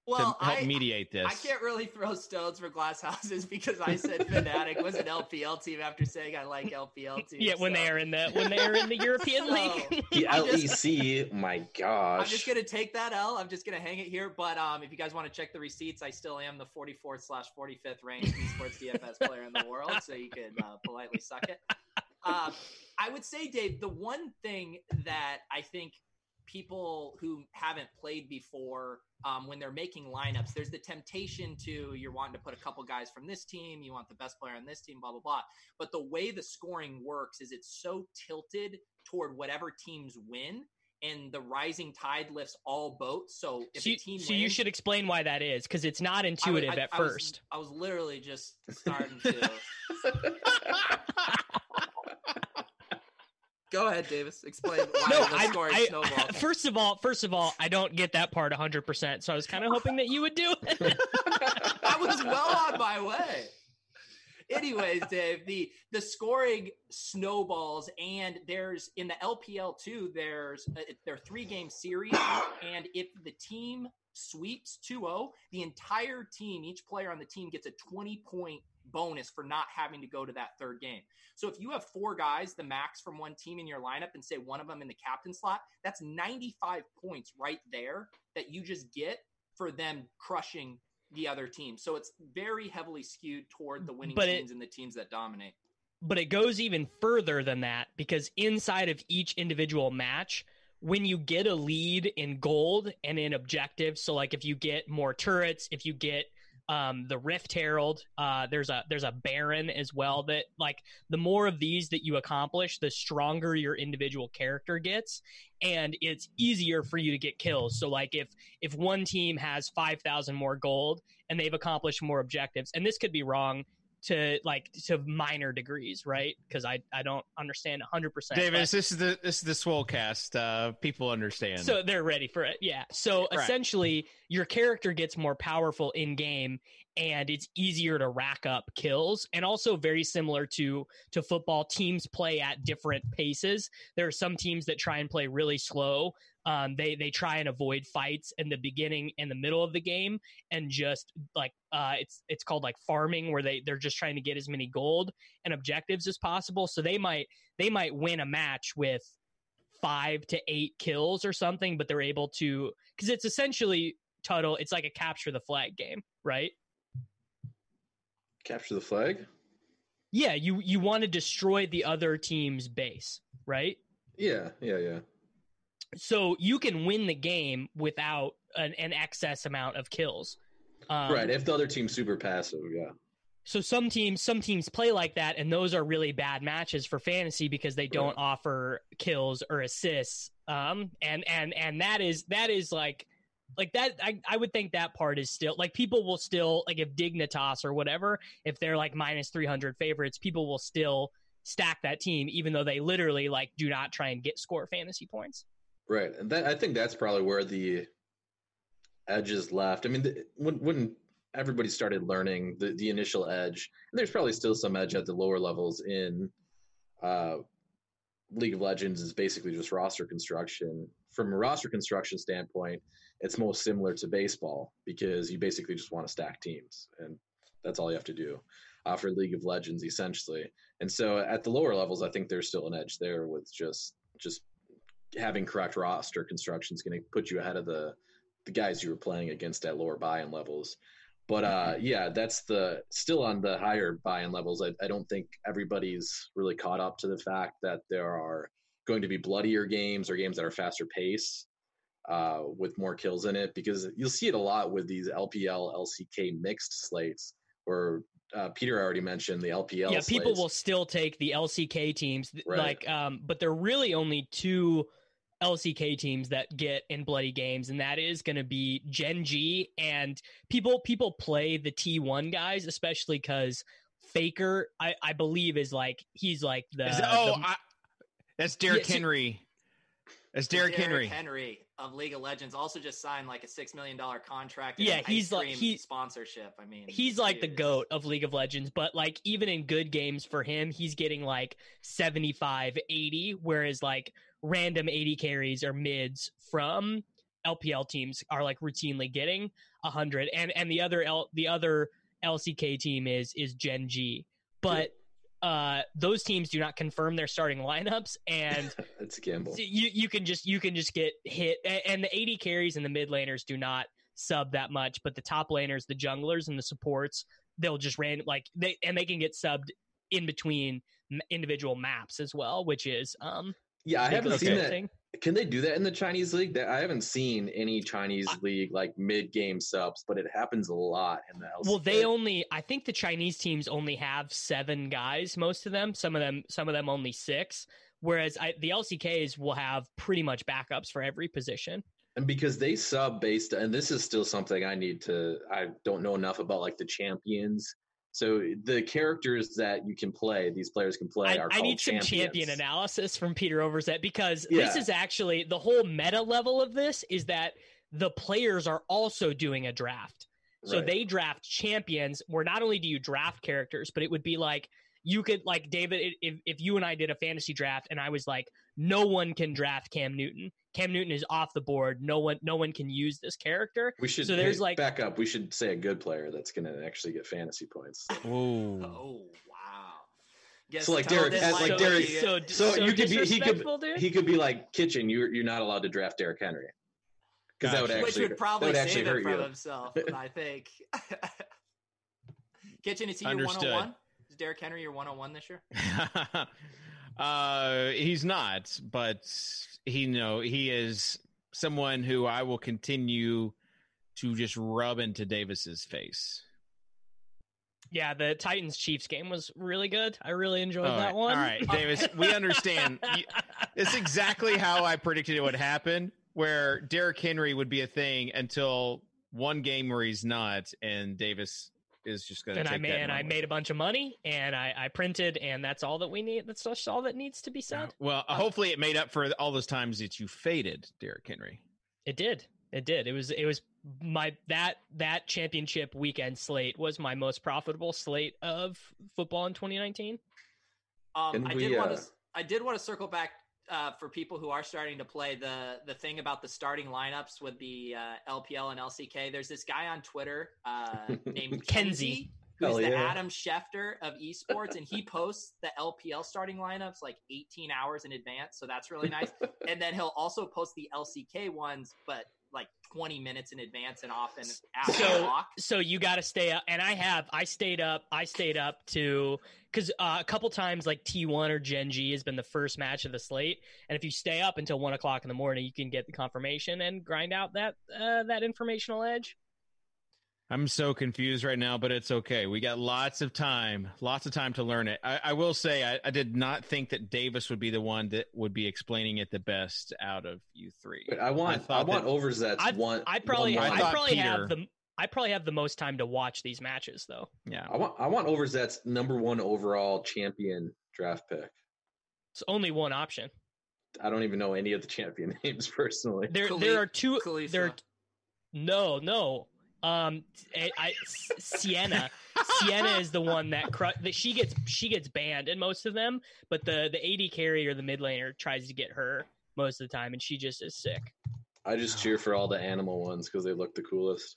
Well, to help I, mediate this. I can't really throw stones for glass houses because I said Fnatic was an LPL team after saying I like LPL teams. yeah when so- they are in the when they are in the European So- league The LEC, my gosh. I'm just gonna take that L. I'm just gonna hang it here. But um, if you guys want to check the receipts, I still am the 44th slash 45th ranked esports DFS player in the world, so you could uh, politely suck it. Um, I would say, Dave, the one thing that I think people who haven't played before, um, when they're making lineups, there's the temptation to you're wanting to put a couple guys from this team, you want the best player on this team, blah blah blah. But the way the scoring works is it's so tilted toward whatever teams win. And the rising tide lifts all boats. So if so, a you, team so you should explain why that is because it's not intuitive I- at I was- first I was literally just starting to. Go ahead, Davis. Explain why no, the I, scoring I, snowballed. first of all, first of all, I don't get that part 100%. So I was kind of hoping that you would do it. I was well on my way. Anyways, Dave, the the scoring snowballs, and there's in the LPL too. There's uh, there are three game series, and if the team sweeps 2-0, the entire team, each player on the team gets a 20 point bonus for not having to go to that third game. So if you have four guys, the max from one team in your lineup, and say one of them in the captain slot, that's 95 points right there that you just get for them crushing the other team. So it's very heavily skewed toward the winning But teams it- and the teams that dominate. but it goes even further than that because inside of each individual match when you get a lead in gold and in objectives so like if you get more turrets if you get um, the rift herald uh, there's a there's a baron as well that like the more of these that you accomplish the stronger your individual character gets and it's easier for you to get kills so like if if one team has 5000 more gold and they've accomplished more objectives and this could be wrong to like to minor degrees, right? Because I I don't understand 100. percent Davis, this is the this is the Swolecast. Uh, people understand. So they're ready for it. Yeah. So Right. essentially, your character gets more powerful in game, and it's easier to rack up kills. And also very similar to to football, teams play at different paces. There are some teams that try and play really slow. Um, they they try and avoid fights in the beginning and the middle of the game, and just like uh, it's it's called like farming, where they they're just trying to get as many gold and objectives as possible. So they might they might win a match with five to eight kills or something, but they're able to because it's essentially Tuttle. It's like a capture the flag game, right? Capture the flag. Yeah, you you want to destroy the other team's base, right? Yeah, yeah, yeah. So you can win the game without an, an excess amount of kills. Um, right. If the other team's super passive, yeah. So some teams some teams play like that, and those are really bad matches for fantasy because they don't Right. offer kills or assists. Um, and and and that is that is like like that. I I would think that part is still like people will still like if Dignitas or whatever if they're like minus three hundred favorites, people will still stack that team even though they literally like do not try and get score fantasy points. Right, and that I think that's probably where the edge is left. I mean, the, when when everybody started learning the the initial edge, and there's probably still some edge at the lower levels in uh, League of Legends is basically just roster construction. From a roster construction standpoint, it's most similar to baseball because you basically just want to stack teams, and that's all you have to do uh, for League of Legends, essentially. And so at the lower levels, I think there's still an edge there with just just having correct roster construction is going to put you ahead of the the guys you were playing against at lower buy-in levels. But uh, yeah, that's the still on the higher buy-in levels. I, I don't think everybody's really caught up to the fact that there are going to be bloodier games or games that are faster pace uh, with more kills in it because you'll see it a lot with these LPL LCK mixed slates where uh, Peter already mentioned the LPL. yeah, people slates. will still take the LCK teams, Right. like, um, but there are really only two LCK teams that get in bloody games, and that is going to be Gen G and people. People play the T1 guys, especially because Faker, I, I believe, is like he's like the. That- oh, the- I, that's Derrick Yeah, Henry. That's Derrick Henry. Henry of League of Legends also just signed like a six million dollar contract. Yeah, he's like- he- sponsorship. I mean, he's like the goat of League of Legends, but like even in good games for him, he's getting like 75, 80, whereas like random AD carries or mids from LPL teams are like routinely getting a 100 and and the other L, the other LCK team is is Gen G. But uh those teams do not confirm their starting lineups and it's a gamble. you you can just you can just get hit and the AD carries and the mid laners do not sub that much but the top laners the junglers and the supports they'll just ran like they and they can get subbed in between individual maps as well which is um Yeah, I haven't seen that. thing. Can they do that in the Chinese league? That I haven't seen any Chinese league like mid game subs, but it happens a lot in the LCK. well they only i think the chinese teams only have seven guys most of them some of them some of them only six whereas I, the lcks will have pretty much backups for every position and because they sub based, and this is still something I need to. I don't know enough about like the champions. So the characters that you can play, these players can play. I, are I need some champion analysis from Peter Overzet because this is actually the whole meta level of this is that the players are also doing a draft. So Right. they draft champions where not only do you draft characters, but it would be like you could like David if if you and I did a fantasy draft and I was like no one can draft Cam Newton. Cam Newton is off the board. No one no one can use this character. We should So there's hey, like- back up. We should say a good player that's going to actually get fantasy points. Ooh. Oh wow. Guess So, like the tunnel Derek- as, uh, like what Derek- so, So, so you could be he could dude? he could be like Kitchen. You're you're not allowed to draft Derrick Henry because that would Gotcha. which actually would probably that would actually save hurt from you. himself, I think. Kitchen, is he Understood. your 101? Is Derrick Henry your 101 this year? uh, he's not, but he you know he is someone who I will continue to just rub into Davis's face. Yeah, the Titans Chiefs game was really good. I really enjoyed All that right, one. all right, Davis, we understand. It's exactly how I predicted it would happen, where Derrick Henry would be a thing until one game where he's not, and Davis is just going to and take I made that and I made a bunch of money and I, I printed and that's all that we need. That's just all that needs to be said. Well, hopefully it made up for all those times that you faded Derrick Henry. It did. It did. It was it was my that that championship weekend slate was my most profitable slate of football in 2019. Um, And I we, did want uh, to. I did want to circle back uh, for people who are starting to play the the thing about the starting lineups with the uh, LPL and LCK. There's this guy on Twitter uh, named Kenzie. Who's Hell the yeah. Adam Schefter of esports, and he posts the LPL starting lineups like 18 hours in advance. So that's really nice. and then he'll also post the LCK ones, but like 20 minutes in advance and often after So- lock. So you got to stay up, and I have. I stayed up. I stayed up to because uh, a couple times like T1 or Gen G has been the first match of the slate, and if you stay up until one o'clock in the morning, you can get the confirmation and grind out that uh, that informational edge. I'm so confused right now, but it's okay. We got lots of time, lots of time to learn it. I, I will say, I, I did not think that Davis would be the one that would be explaining it the best out of you three. But I want I, thought want that- Overzet's I'd- one. I probably one I I, probably Peter- have the I probably have the most time to watch these matches though. yeah. I want I want Overzet's number one overall champion draft pick. It's only one option. I don't even know any of the champion names personally. There Khali- there are two Kalista. there no, no. Um I, I Senna Senna is the one that, cru- that she gets she gets banned in most of them, but the the AD carry or the mid laner tries to get her most of the time and she just is sick. I just cheer for all the animal ones because they look the coolest.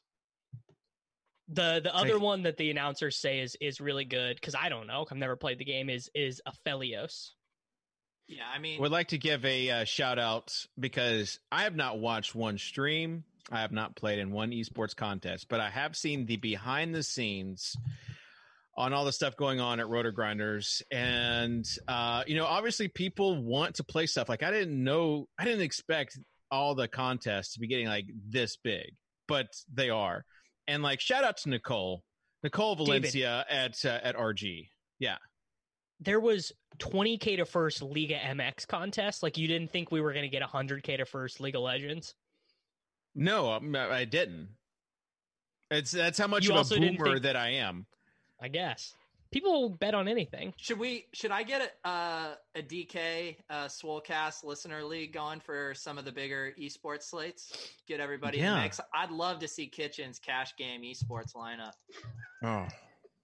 The the other Like- one that the announcers say is is really good cuz I don't know, I've never played the game is is Aphelios. Yeah, I mean, Would like to give a uh, shout out because I have not watched one stream. I have not played in one esports contest, but I have seen the behind the scenes on all the stuff going on at RotoGrinders. And, uh, you know, obviously people want to play stuff. Like, I didn't know, I didn't expect all the contests to be getting like this big, but they are. And, like, shout out to Nicole, Nicole Valencia at, uh, at RG. Yeah. there was 20k to first Liga MX contest. Like you didn't think we were going to get 100k to first League of Legends. No, um, I didn't. It's that's how much You of also a didn't boomer think- that I am. I guess people bet on anything. Should we? Should I get a uh, a DK uh, Swolecast listener league going for some of the bigger esports slates? Get everybody in the mix. I'd love to see Kitchen's cash game esports lineup. Oh, I,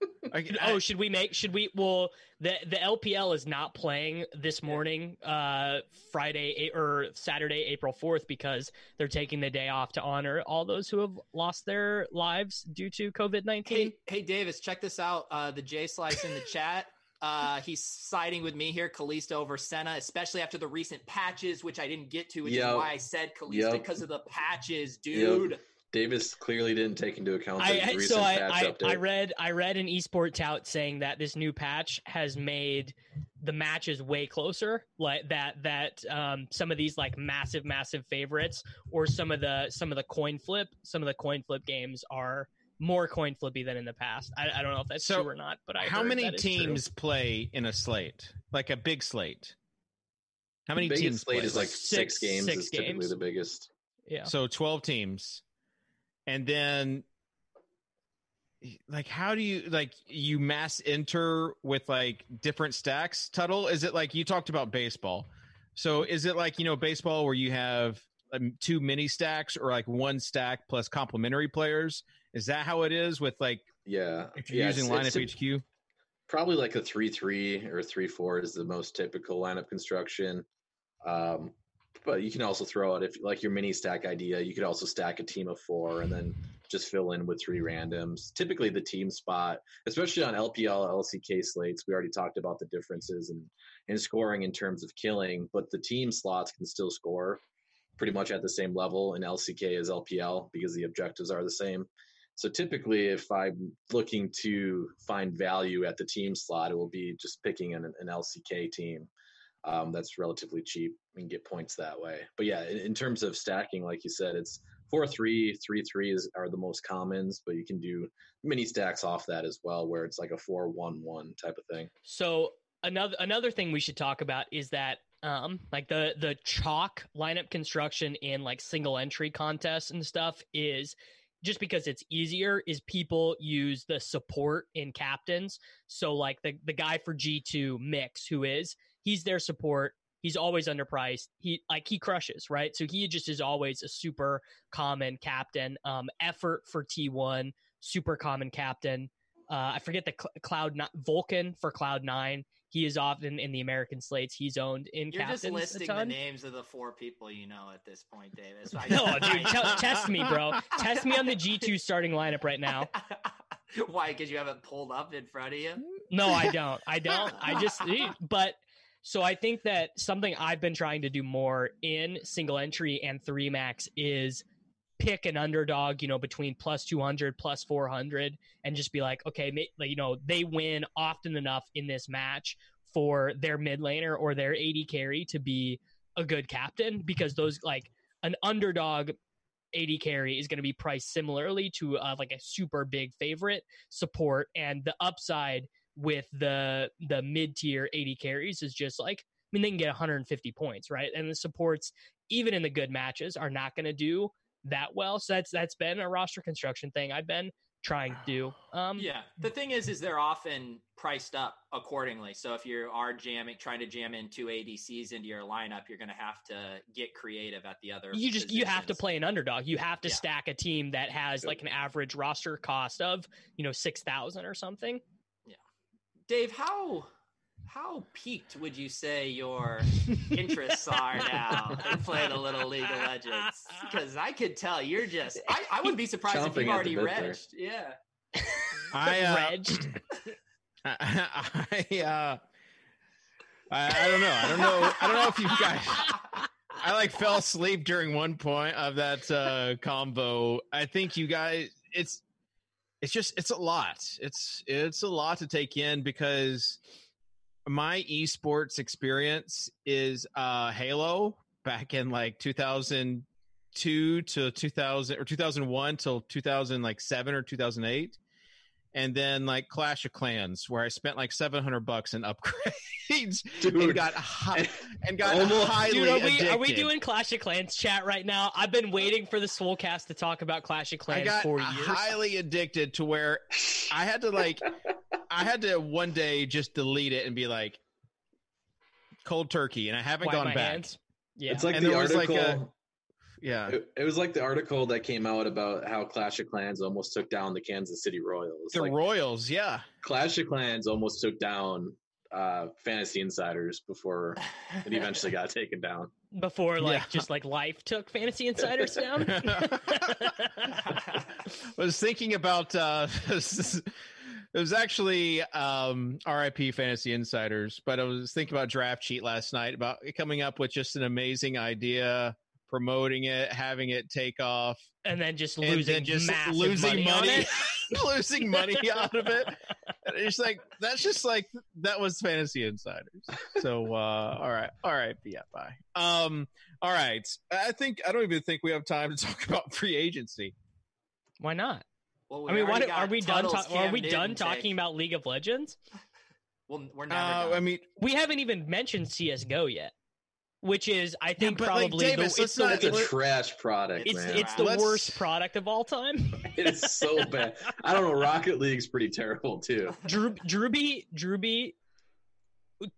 oh, should we make? Should we? Well, the the LPL is not playing this morning, uh, Friday or Saturday, April fourth, because they're taking the day off to honor all those who have lost their lives due to COVID nineteen. Hey, hey, Davis, check this out. Uh, the J Slice in the chat. Uh, he's siding with me here, Kalista over Senna, especially after the recent patches, which I didn't get to, which Yep. is why I said Kalista Yep. because of the patches, dude. Davis clearly didn't take into account the I, I- recent so I, patch I, update. I read I read an esport tout saying that this new patch has made the matches way closer like that that um, some of these like massive massive favorites or some of the some of the coin flip some of the coin flip games are more coin flippy than in the past i, I don't know if that's So, true or not but I how heard many that is true. teams play in a slate? Like a big slate? How many biggest teams slate play? is like six, Six- games six is typically the biggest. yeah So twelve teams, and then like how do you like you mass enter with like different stacks? Tuttle, is it like you talked about baseball? So is it like you know baseball where you have um, two mini stacks or like one stack plus complementary players? Is that how it is with like Yeah, if you're yeah, using it's- lineup it's HQ? probably like a three three or three four is the most typical lineup construction. Um, but you can also throw out if like your mini stack idea, you could also stack a team of four and then just fill in with three randoms. Typically, the team spot, especially on LPL, LCK slates, we already talked about the differences in, in scoring in terms of killing, but the team slots can still score pretty much at the same level in LCK as LPL because the objectives are the same. So typically, if I'm looking to find value at the team slot, it will be just picking an, an LCK team um, that's relatively cheap and get points that way. But yeah, in, in terms of stacking, like you said, it's four three three three is are the most commons, but you can do mini stacks off that as well, where it's like a four one one type of thing. So another another thing we should talk about is that um like the the chalk lineup construction in like single entry contests and stuff is just because it's easier is people use the support in captains so like the the guy for G2 mix who is he's their support he's always underpriced he like he crushes right so he just is always a super common captain um effort for T1 super common captain uh, I forget the cl- cloud not Vulcan for cloud nine. He is often in the American slates. He's owned in. You're just listing the names of the four people you know at this point, Davis. I- No, dude, t- test me, bro. Test me on the G two starting lineup right now. Why? Because you haven't pulled up in front of you. No, I don't. I don't. I just. But so I think that something I've been trying to do more in single entry and three max is pick an underdog, you know, between plus 200, plus 400, and just be like, okay, you know, they win often enough in this match for their mid laner or their AD carry to be a good captain because those, like, an underdog AD carry is going to be priced similarly to uh, like a super big favorite support, and the upside with the the mid tier AD carries is just like I mean they can get 150 points right, and the supports even in the good matches are not going to do that well. So that's that's been a roster construction thing I've been trying to do. Um, Yeah. The thing is, is they're often priced up accordingly. So if you are jamming, trying to jam in two ADCs into your lineup, you're going to have to get creative at the other. you just you have to play an underdog. You have to Yeah. stack a team that has like an average roster cost of you know six thousand or something. Dave, how how peaked would you say your interests are now in playing a little League of Legends? Because I could tell you're just. I, I wouldn't be surprised if you've already the there. regged. Yeah. I uh, Regged. I, I uh I, I don't know. I don't know. I don't know if you guys I like fell asleep during one point of that uh combo. I think you guys it's it's just it's a lot. It's it's a lot to take in because my esports experience is uh Halo back in like 2002 to 2000 or 2001 till 2000 like 7 or 2008 and then like Clash of Clans, where I spent like seven hundred bucks in upgrades and got hi- and got Almost- highly Dude, are we are we doing Clash of Clans chat right now? I've been waiting for the Swolecast to talk about Clash of I Clans got for years. highly addicted to where I had to like, I had to one day just delete it and be like, cold turkey, and I haven't Wipe gone my back. hands. Yeah. It's like And the there was, like, article. Yeah, it, it was like the article that came out about how Clash of Clans almost took down the Kansas City Royals. the Like, Royals. Yeah, Clash of Clans almost took down uh, Fantasy Insiders before it eventually got taken down. Before like Yeah. just like life took Fantasy Insiders down. I was thinking about uh it was actually um RIP Fantasy Insiders, but I was thinking about draft cheat last night about coming up with just an amazing idea, promoting it, having it take off, and then just and losing then just losing money, money, losing money out of it. And It's like that's just like that was Fantasy Insiders. So uh all right, all right, BFI. Um all right. I think I don't even think we have time to talk about free agency. Why not? Well, we I mean, why do, are we done? Tuttle's ta- are we done talking take. about League of Legends? Well, we're never. Uh. I mean, We haven't even mentioned CS:GO yet, which is I think but, like, probably Davis, the, let's it's the, not- It's a it's, trash product, It's- man. it's the Let's- worst product of all time. it is so bad. I don't know. Rocket League's pretty terrible too. Drew Drewby Drewby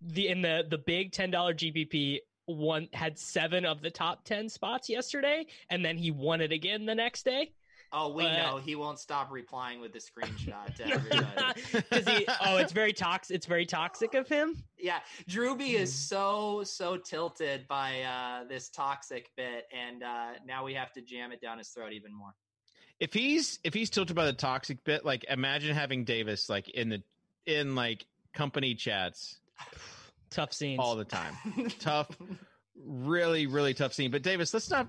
the in the the big ten dollar GPP one had seven of the top ten spots yesterday, and then he won it again the next day. Oh, we But- know he won't stop replying with the screenshot to everybody. 'Cause he, oh, it's very toxic. It's very toxic of him. yeah, Drewby is Hmm. so so tilted by uh, this toxic bit, and uh, now we have to jam it down his throat even more. if he's if he's tilted by the toxic bit, like imagine having Davis like in the in like company chats Tough scenes. all the time. tough, really, really tough scene. But Davis, let's not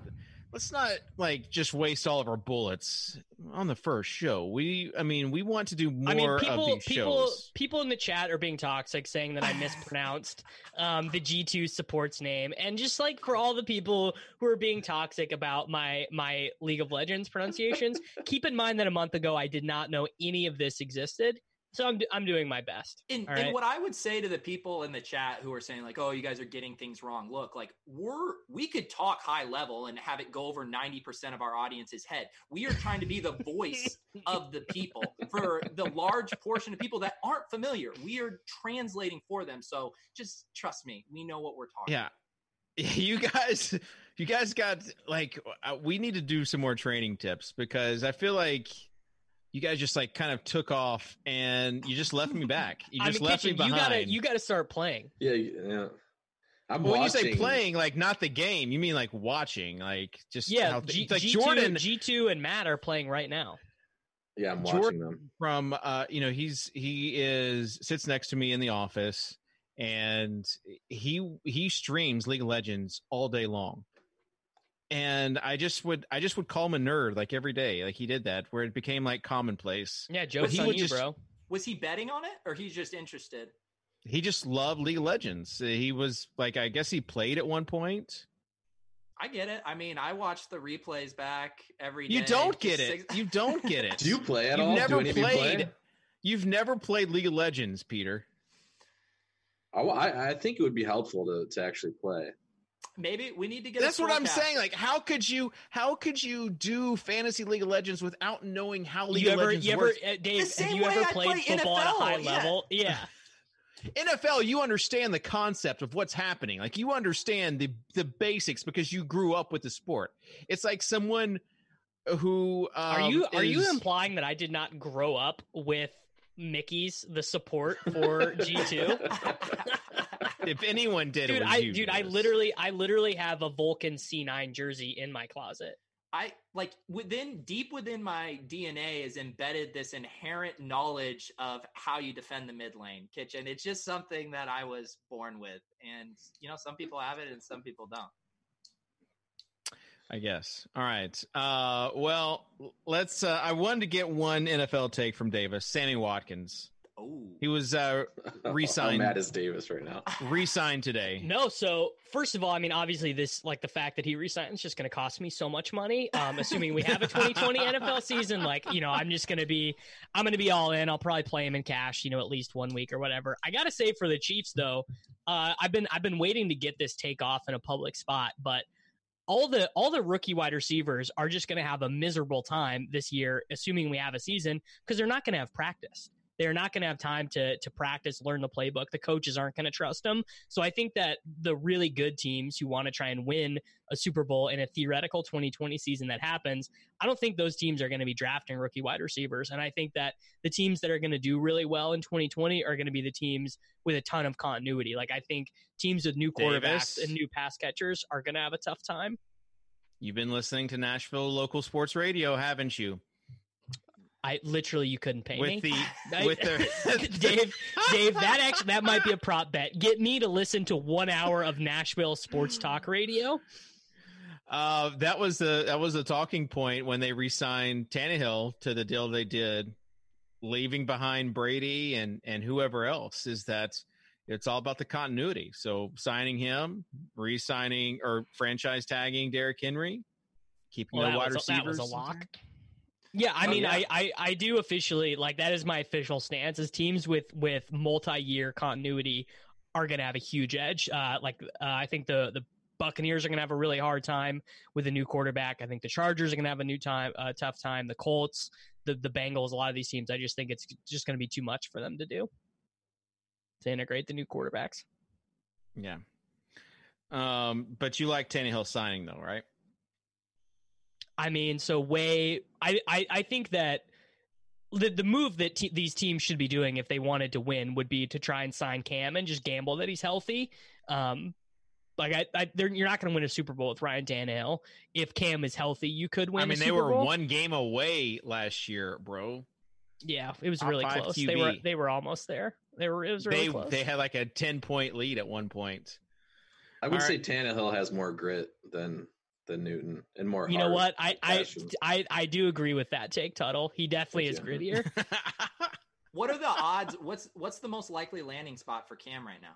let's not like just waste all of our bullets on the first show. We, I mean, we want to do more I mean, people, of these people, shows. people in the chat are being toxic, saying that I mispronounced um, the G two support's name, and just like for all the people who are being toxic about my my League of Legends pronunciations, keep in mind that a month ago I did not know any of this existed, so I'm I'm doing my best. And, All and what I would say to the people in the chat who are saying like, "Oh, you guys are getting things wrong," look, like we're we could talk high level and have it go over ninety percent of our audience's head. We are trying to be the voice of the people for the large portion of people that aren't familiar. We are translating for them. So just trust me, we know what we're talking. Yeah. You guys, you guys got like, uh, we need to do some more training tips because I feel like you guys just like kind of took off and you just left me back. You I just mean, left Kitchen, me you behind. gotta you gotta start playing. Yeah, yeah. I'm when you say playing, like not the game, you mean like watching, like just Yeah, how G, like G2, Jordan G two and Matt are playing right now. Yeah, I'm Jordan- watching them. from uh you know he's he is sits next to me in the office and he he streams league of legends all day long and i just would i just would call him a nerd like every day like he did that where it became like commonplace Yeah, jokes on you, just- bro. Was he betting on it, or he's just interested? he just loved league of legends he was like i guess he played at one point I get it. I mean, I watch the replays back every day. you don't get it you don't get it Do you play at You've all? never Do any you play? played you've never played league of legends peter I, I I think it would be helpful to, to actually play. Maybe we need to get. a That's what I'm forecast. saying. Like, how could you? How could you do fantasy League of Legends without knowing how League You of ever, Legends you ever, works? uh, Dave? same Have you way ever I played play football at a high yeah. level? Yeah. NFL, you understand the concept of what's happening. Like, you understand the the basics because you grew up with the sport. It's like someone who um, Are you are you implying that I did not grow up with Mikyx the support for G two? If anyone did, it dude, was I you, dude, I literally I literally have a Vulcan C nine jersey in my closet. I like within deep within my DNA is embedded this inherent knowledge of how you defend the mid lane kitchen. It's just something that I was born with, and you know, some people have it and some people don't. I guess. All right. Uh, well, let's. Uh, I wanted to get one NFL take from Davis. Sammy Watkins. Oh, He was uh, Re-signed. I'm mad as Davis right now. re-signed today. No, so first of all, I mean, obviously, this like the fact that he re-signed is just going to cost me so much money. Um, assuming we have a 2020 NFL season, like you know, I'm just going to be, I'm going to be all in. I'll probably play him in cash, you know, at least one week or whatever. I got to say for the Chiefs though, uh, I've been I've been waiting to get this take off in a public spot, but all the all the rookie wide receivers are just going to have a miserable time this year, assuming we have a season, because they're not going to have practice. They're not going to have time to to practice, learn the playbook. The coaches aren't going to trust them. So I think that the really good teams who want to try and win a Super Bowl in a theoretical 2020 season that happens, I don't think those teams are going to be drafting rookie wide receivers. And I think that the teams that are going to do really well in 2020 are going to be the teams with a ton of continuity. Like I think teams with new quarterbacks Davis. and new pass catchers are going to have a tough time. You've been listening to Nashville local sports radio, haven't you? I literally you couldn't pay With me. the with the Dave, Dave, that actually that might be a prop bet. Get me to listen to one hour of Nashville sports talk radio. Uh, that was the that was a talking point when they re-signed Tannehill to the deal they did, leaving behind Brady and and whoever else. Is that it's all about the continuity. So signing him, re-signing or franchise tagging Derrick Henry, keeping Well, the wide was a, that was receivers. a lock. Yeah, I Oh, mean, yeah. I, I I do officially like that is my official stance. Is teams with with multi-year continuity are going to have a huge edge. Uh, like uh, I think the the Buccaneers are going to have a really hard time with a new quarterback. I think the Chargers are going to have a new time, uh, tough time. The Colts, the the Bengals, a lot of these teams, I just think it's just going to be too much for them to do to integrate the new quarterbacks. Yeah. Um, but you like Tannehill signing though, right? I mean, so way I I, I think that the the move that te- these teams should be doing if they wanted to win would be to try and sign Cam and just gamble that he's healthy. Um, like I, I you're not going to win a Super Bowl with Ryan Tannehill. If Cam is healthy, you could win. I mean, a they Super were Bowl. one game away last year, bro. Yeah, it was Top really five close. They were they were almost there. They were it was really they close. they had like a ten point lead at one point. I would All say right. Tannehill has more grit than than Newton and more. you know what? I I. I I do agree with that take, Tuttle. He definitely is grittier. What are the odds? What's what's the most likely landing spot for Cam right now?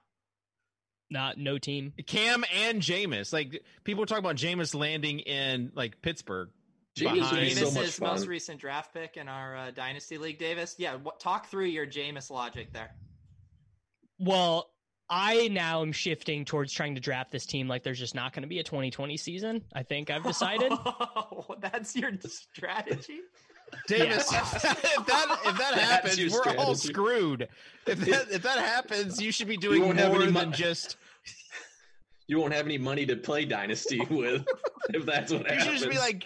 Not no team. Cam and Jameis. Like people were talking about Jameis landing in like Pittsburgh. Jameis would so Jameis much is most recent draft pick in our uh, dynasty league. Davis, yeah, what, talk through your Jameis logic there. Well, I now am shifting towards trying to draft this team like there's just not going to be a 2020 season. I think I've decided. Oh, that's your strategy. Davis, if that if that happens, we're all screwed. If that if that happens, you should be doing more than mo- just. You won't have any money to play Dynasty with if that's what You happens. should just be like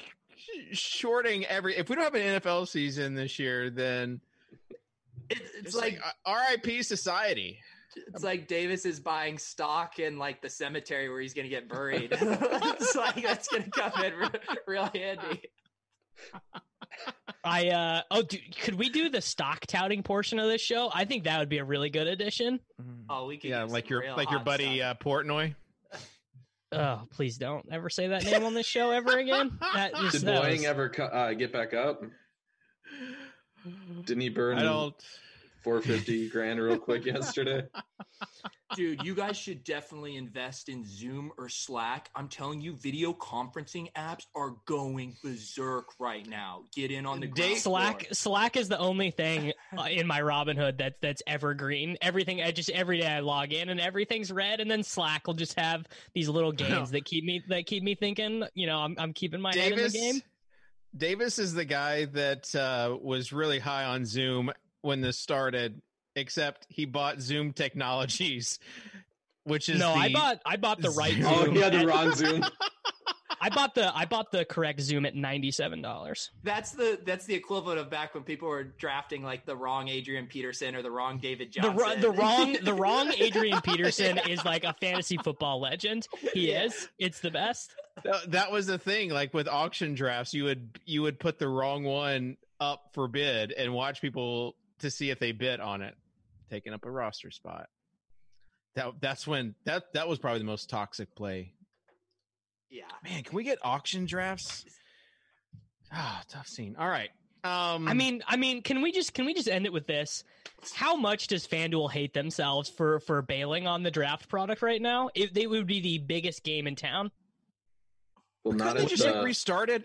shorting every. If we don't have an NFL season this year, then It, it's it's like like R.I.P. Society. It's like Davis is buying stock in like the cemetery where he's gonna get buried. it's like that's gonna come in re- real handy. I uh oh, dude, could we do the stock touting portion of this show? I think that would be a really good addition. Oh, we could Yeah, like your like your buddy stuff. uh, Portnoy. Oh, please don't ever say that name on this show ever again. That just Did that Boeing was- ever uh, get back up? Didn't he burn I don't. 450 grand real quick yesterday? Dude, you guys should definitely invest in Zoom or Slack. I'm telling you, video conferencing apps are going berserk right now. Get in on the Dave- ground Slack floor. Slack is the only thing uh, in my Robinhood that's that's evergreen. Everything I just every day I log in and everything's red, and then Slack will just have these little games that keep me that keep me thinking. You know, I'm I'm keeping my head in the Davis. game. Davis is the guy that uh, was really high on Zoom when this started, except he bought Zoom Technologies, which is No, I bought I bought the right Zoom. Oh, Zoom. he had the wrong Zoom. I bought the I bought the correct Zoom at ninety seven dollars. That's the that's the equivalent of back when people were drafting like the wrong Adrian Peterson or the wrong David The, Johnson. ro- the wrong the wrong Adrian Peterson is like a fantasy football legend. He Yeah. is. It's the best. That- that was the thing. Like with auction drafts, you would you would put the wrong one up for bid and watch people to see if they bid on it, taking up a roster spot. That that's when that that was probably the most toxic play. yeah. Man, can we get auction drafts? Ah, tough scene. All right. Um I mean, I mean, can we just can we just end it with this? How much does FanDuel hate themselves for for bailing on the draft product right now? If they would be the biggest game in town. Well, couldn't not they if just uh, like restarted.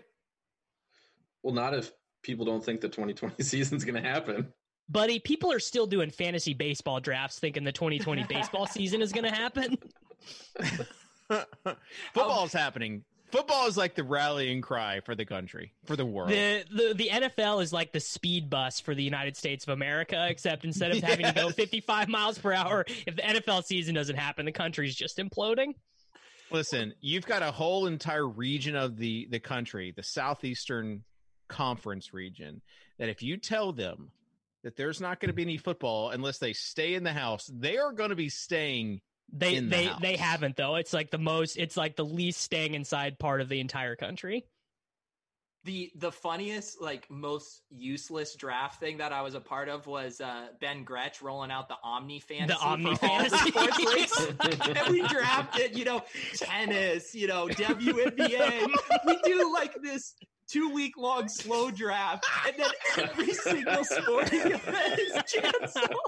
well, not if people don't think the 2020 season's going to happen. Buddy, people are still doing fantasy baseball drafts thinking the 2020 baseball season is going to happen. Football's happening. Football is like the rallying cry for the country, for the world. The, the the NFL is like the speed bus for the United States of America, except instead of having to go 55 miles per hour, if the NFL season doesn't happen, the country's just imploding. Listen, you've got a whole entire region of the the country, the southeastern conference region, that if you tell them that there's not going to be any football unless they stay in the house, they are going to be staying. They In the they house. they haven't though. It's like the most. It's like the least staying inside part of the entire country. The the funniest, like most useless draft thing that I was a part of was uh, Ben Gretch rolling out the Omni Fantasy. The Omni for all the Fantasy. sports leagues. and we drafted, you know, tennis, you know, WNBA. We do like this two week long slow draft, and then every single sporting event is canceled.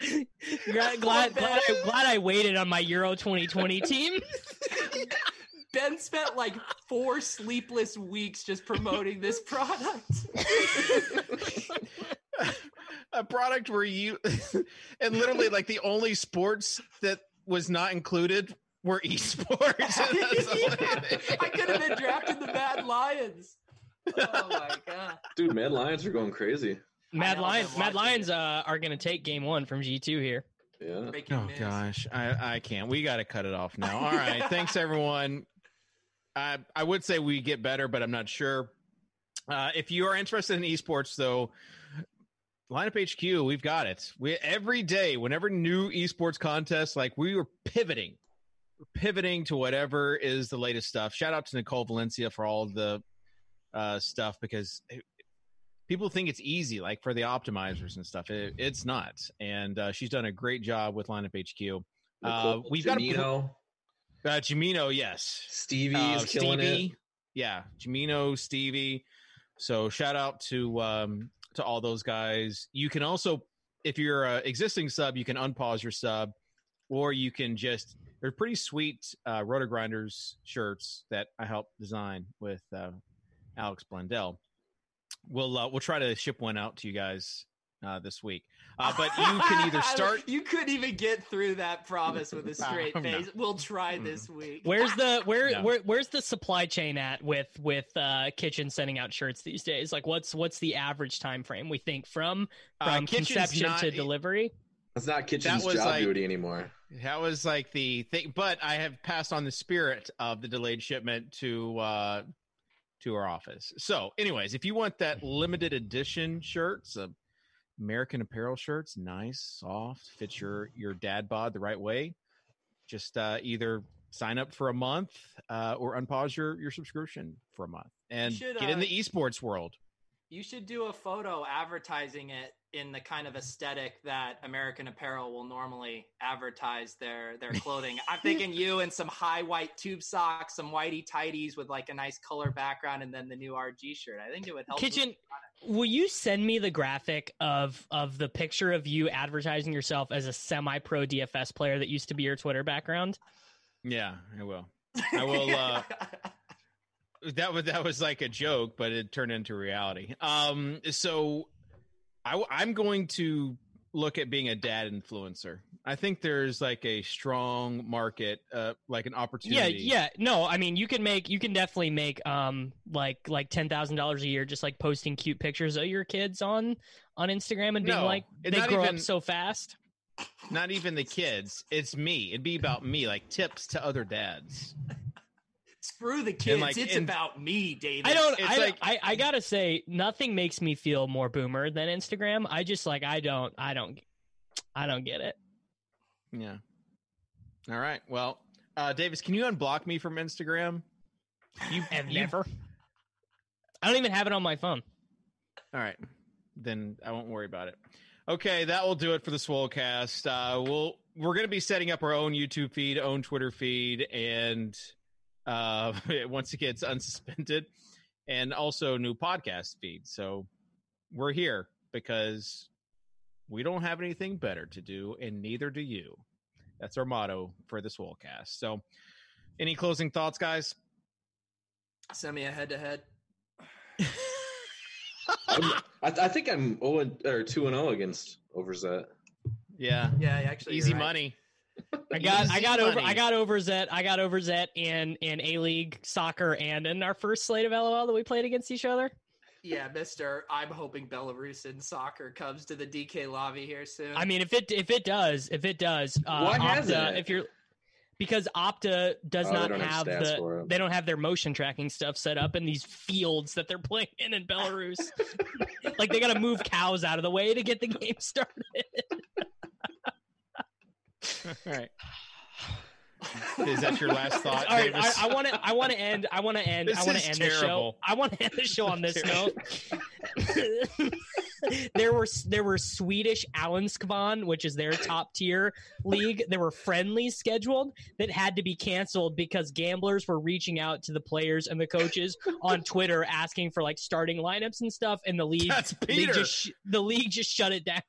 glad glad, glad, I, glad I waited on my Euro 2020 team. Ben spent like four sleepless weeks just promoting this product. a product where you and literally like the only sports that was not included were esports. That's the- I could have been drafted the Mad Lions. Oh my god. Dude, Mad Lions are going crazy. Mad Lions, Mad Lions uh, are going to take game one from G2 here. Yeah. Oh news. gosh, I I can't. We got to cut it off now. All right, thanks everyone. I I would say we get better, but I'm not sure. Uh, if you are interested in esports, though, lineup HQ, we've got it. We every day, whenever new esports contests, like we were pivoting, pivoting to whatever is the latest stuff. Shout out to Nicole Valencia for all the uh, stuff because people think it's easy, like for the optimizers and stuff. It, it's not, and uh, she's done a great job with lineup HQ. Uh, we've got a uh, Jamino, yes. Stevie Uh, is killing Stevie, it. Yeah, Jamino, Stevie. So shout out to um, to all those guys. You can also, if you're an existing sub, you can unpause your sub, or you can just. They're pretty sweet uh, RotoGrinders shirts that I helped design with uh, Alex Blundell. We'll uh, we'll try to ship one out to you guys uh, this week. Uh, but you can either start. you couldn't even get through that promise with a straight No. face. We'll try this week. Where's the where, No. where where's the supply chain at with with uh kitchen sending out shirts these days? Like what's what's the average time frame we think from Uh, from Kitchen's conception not- to delivery? It's not kitchen's was job like- duty anymore. That was like the thing, but I have passed on the spirit of the delayed shipment to uh to our office. So, anyways, if you want that limited edition shirts, uh, American Apparel shirts, nice, soft, fits your your dad bod the right way. Just uh, either sign up for a month uh, or unpause your your subscription for a month and should, get in uh, the esports world. You should do a photo advertising it in the kind of aesthetic that American Apparel will normally advertise their their clothing. I'm thinking you in some high white tube socks, some whitey tighties with like a nice color background, and then the new RG shirt. I think it would help. Kitchen, will you send me the graphic of of the picture of you advertising yourself as a semi pro DFS player that used to be your Twitter background? Yeah, I will. I will. Uh, that was that was like a joke, but it turned into reality. Um, so I, I'm going to look at being a dad influencer. I think there's like a strong market, uh, like an opportunity. yeah. Yeah. No, I mean you can make you can definitely make um like like ten thousand dollars a year just like posting cute pictures of your kids on on Instagram and being No, like they grow even- up so fast. Not even the kids. It's me. It'd be about me, like tips to other dads. Screw the kids. like, it's and- about me, David. I don't. It's I, like- I I gotta say, nothing makes me feel more boomer than Instagram. I just like I don't. I don't. I don't get it. Yeah. All right. Well, uh, Davis, can you unblock me from Instagram? You Have never. I don't even have it on my phone. All right. Then I won't worry about it. Okay, that will do it for the Swolecast. Uh, we'll we're going to be setting up our own YouTube feed, own Twitter feed, and uh, once it gets unsuspended, and also new podcast feed. So we're here because we don't have anything better to do, and neither do you. That's our motto for the Swolecast. So, any closing thoughts, guys? Send me a head to head. I'm, I, I think I'm 0 or 2 and 0 against Overzet. Yeah, Yeah, actually, easy you're right. money. I got I Easy got over money. I got over Zet I got over Zet in in A League soccer and in our first slate of LOL that we played against each other. Yeah, Mister. I'm hoping Belarusian soccer comes to the DK lobby here soon. I mean, if it if it does, if it does, uh, Why Opta, hasn't it? if you're because Opta does Oh, not have have, the they don't have their motion tracking stuff set up in these fields that they're playing in in Belarus. like they got to move cows out of the way to get the game started. All right. Is that your last thought, All right, Davis? I want to. I want to end. I want to end. This I want to end the show. I want to end the show on this note. there were there were Swedish Allsvenskan, which is their top tier league. There were friendlies scheduled that had to be canceled because gamblers were reaching out to the players and the coaches on Twitter asking for like starting lineups and stuff, and the league That's league Peter. just sh- the league just shut it down.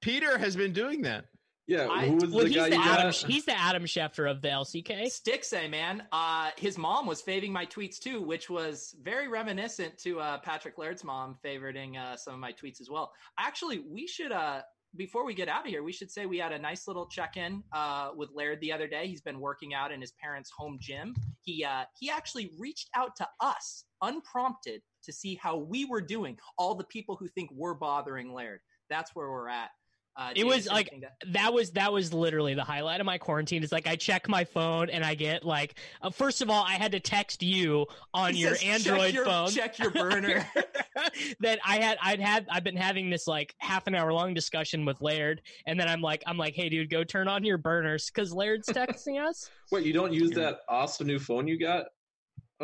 Peter has been doing that. Yeah, I- who was Well, the he's guy the Adam. got? He's the Adam Schefter of the LCK. Stixay, man. Uh, his mom was faving my tweets too, which was very reminiscent to uh, Patrick Laird's mom favoriting uh, some of my tweets as well. Actually, we should, uh, before we get out of here, we should say we had a nice little check-in uh, with Laird the other day. He's been working out in his parents' home gym. He uh, he actually reached out to us unprompted to see how we were doing. All the people who think we're bothering Laird. That's where we're at. Uh, It was like to- that was that was literally the highlight of my quarantine. Is like I check my phone and I get like uh, first of all I had to text you on He your says, check Android your- phone. Check your burner. that I had I'd had I've been having this like half an hour long discussion with Laird, and then I'm like I'm like, hey dude, go turn on your burners because Laird's texting us. Wait, you don't use that awesome new phone you got?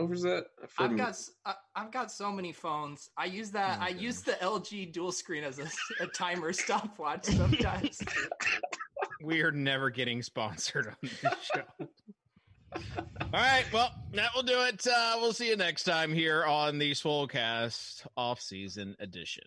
Over's that? I've got s- I- I've got so many phones. I use that. Oh, I use the LG dual screen as a, a timer stopwatch sometimes. We are never getting sponsored on this show. All right, well, that will do it. Uh, we'll see you next time here on the Swolecast off-season edition.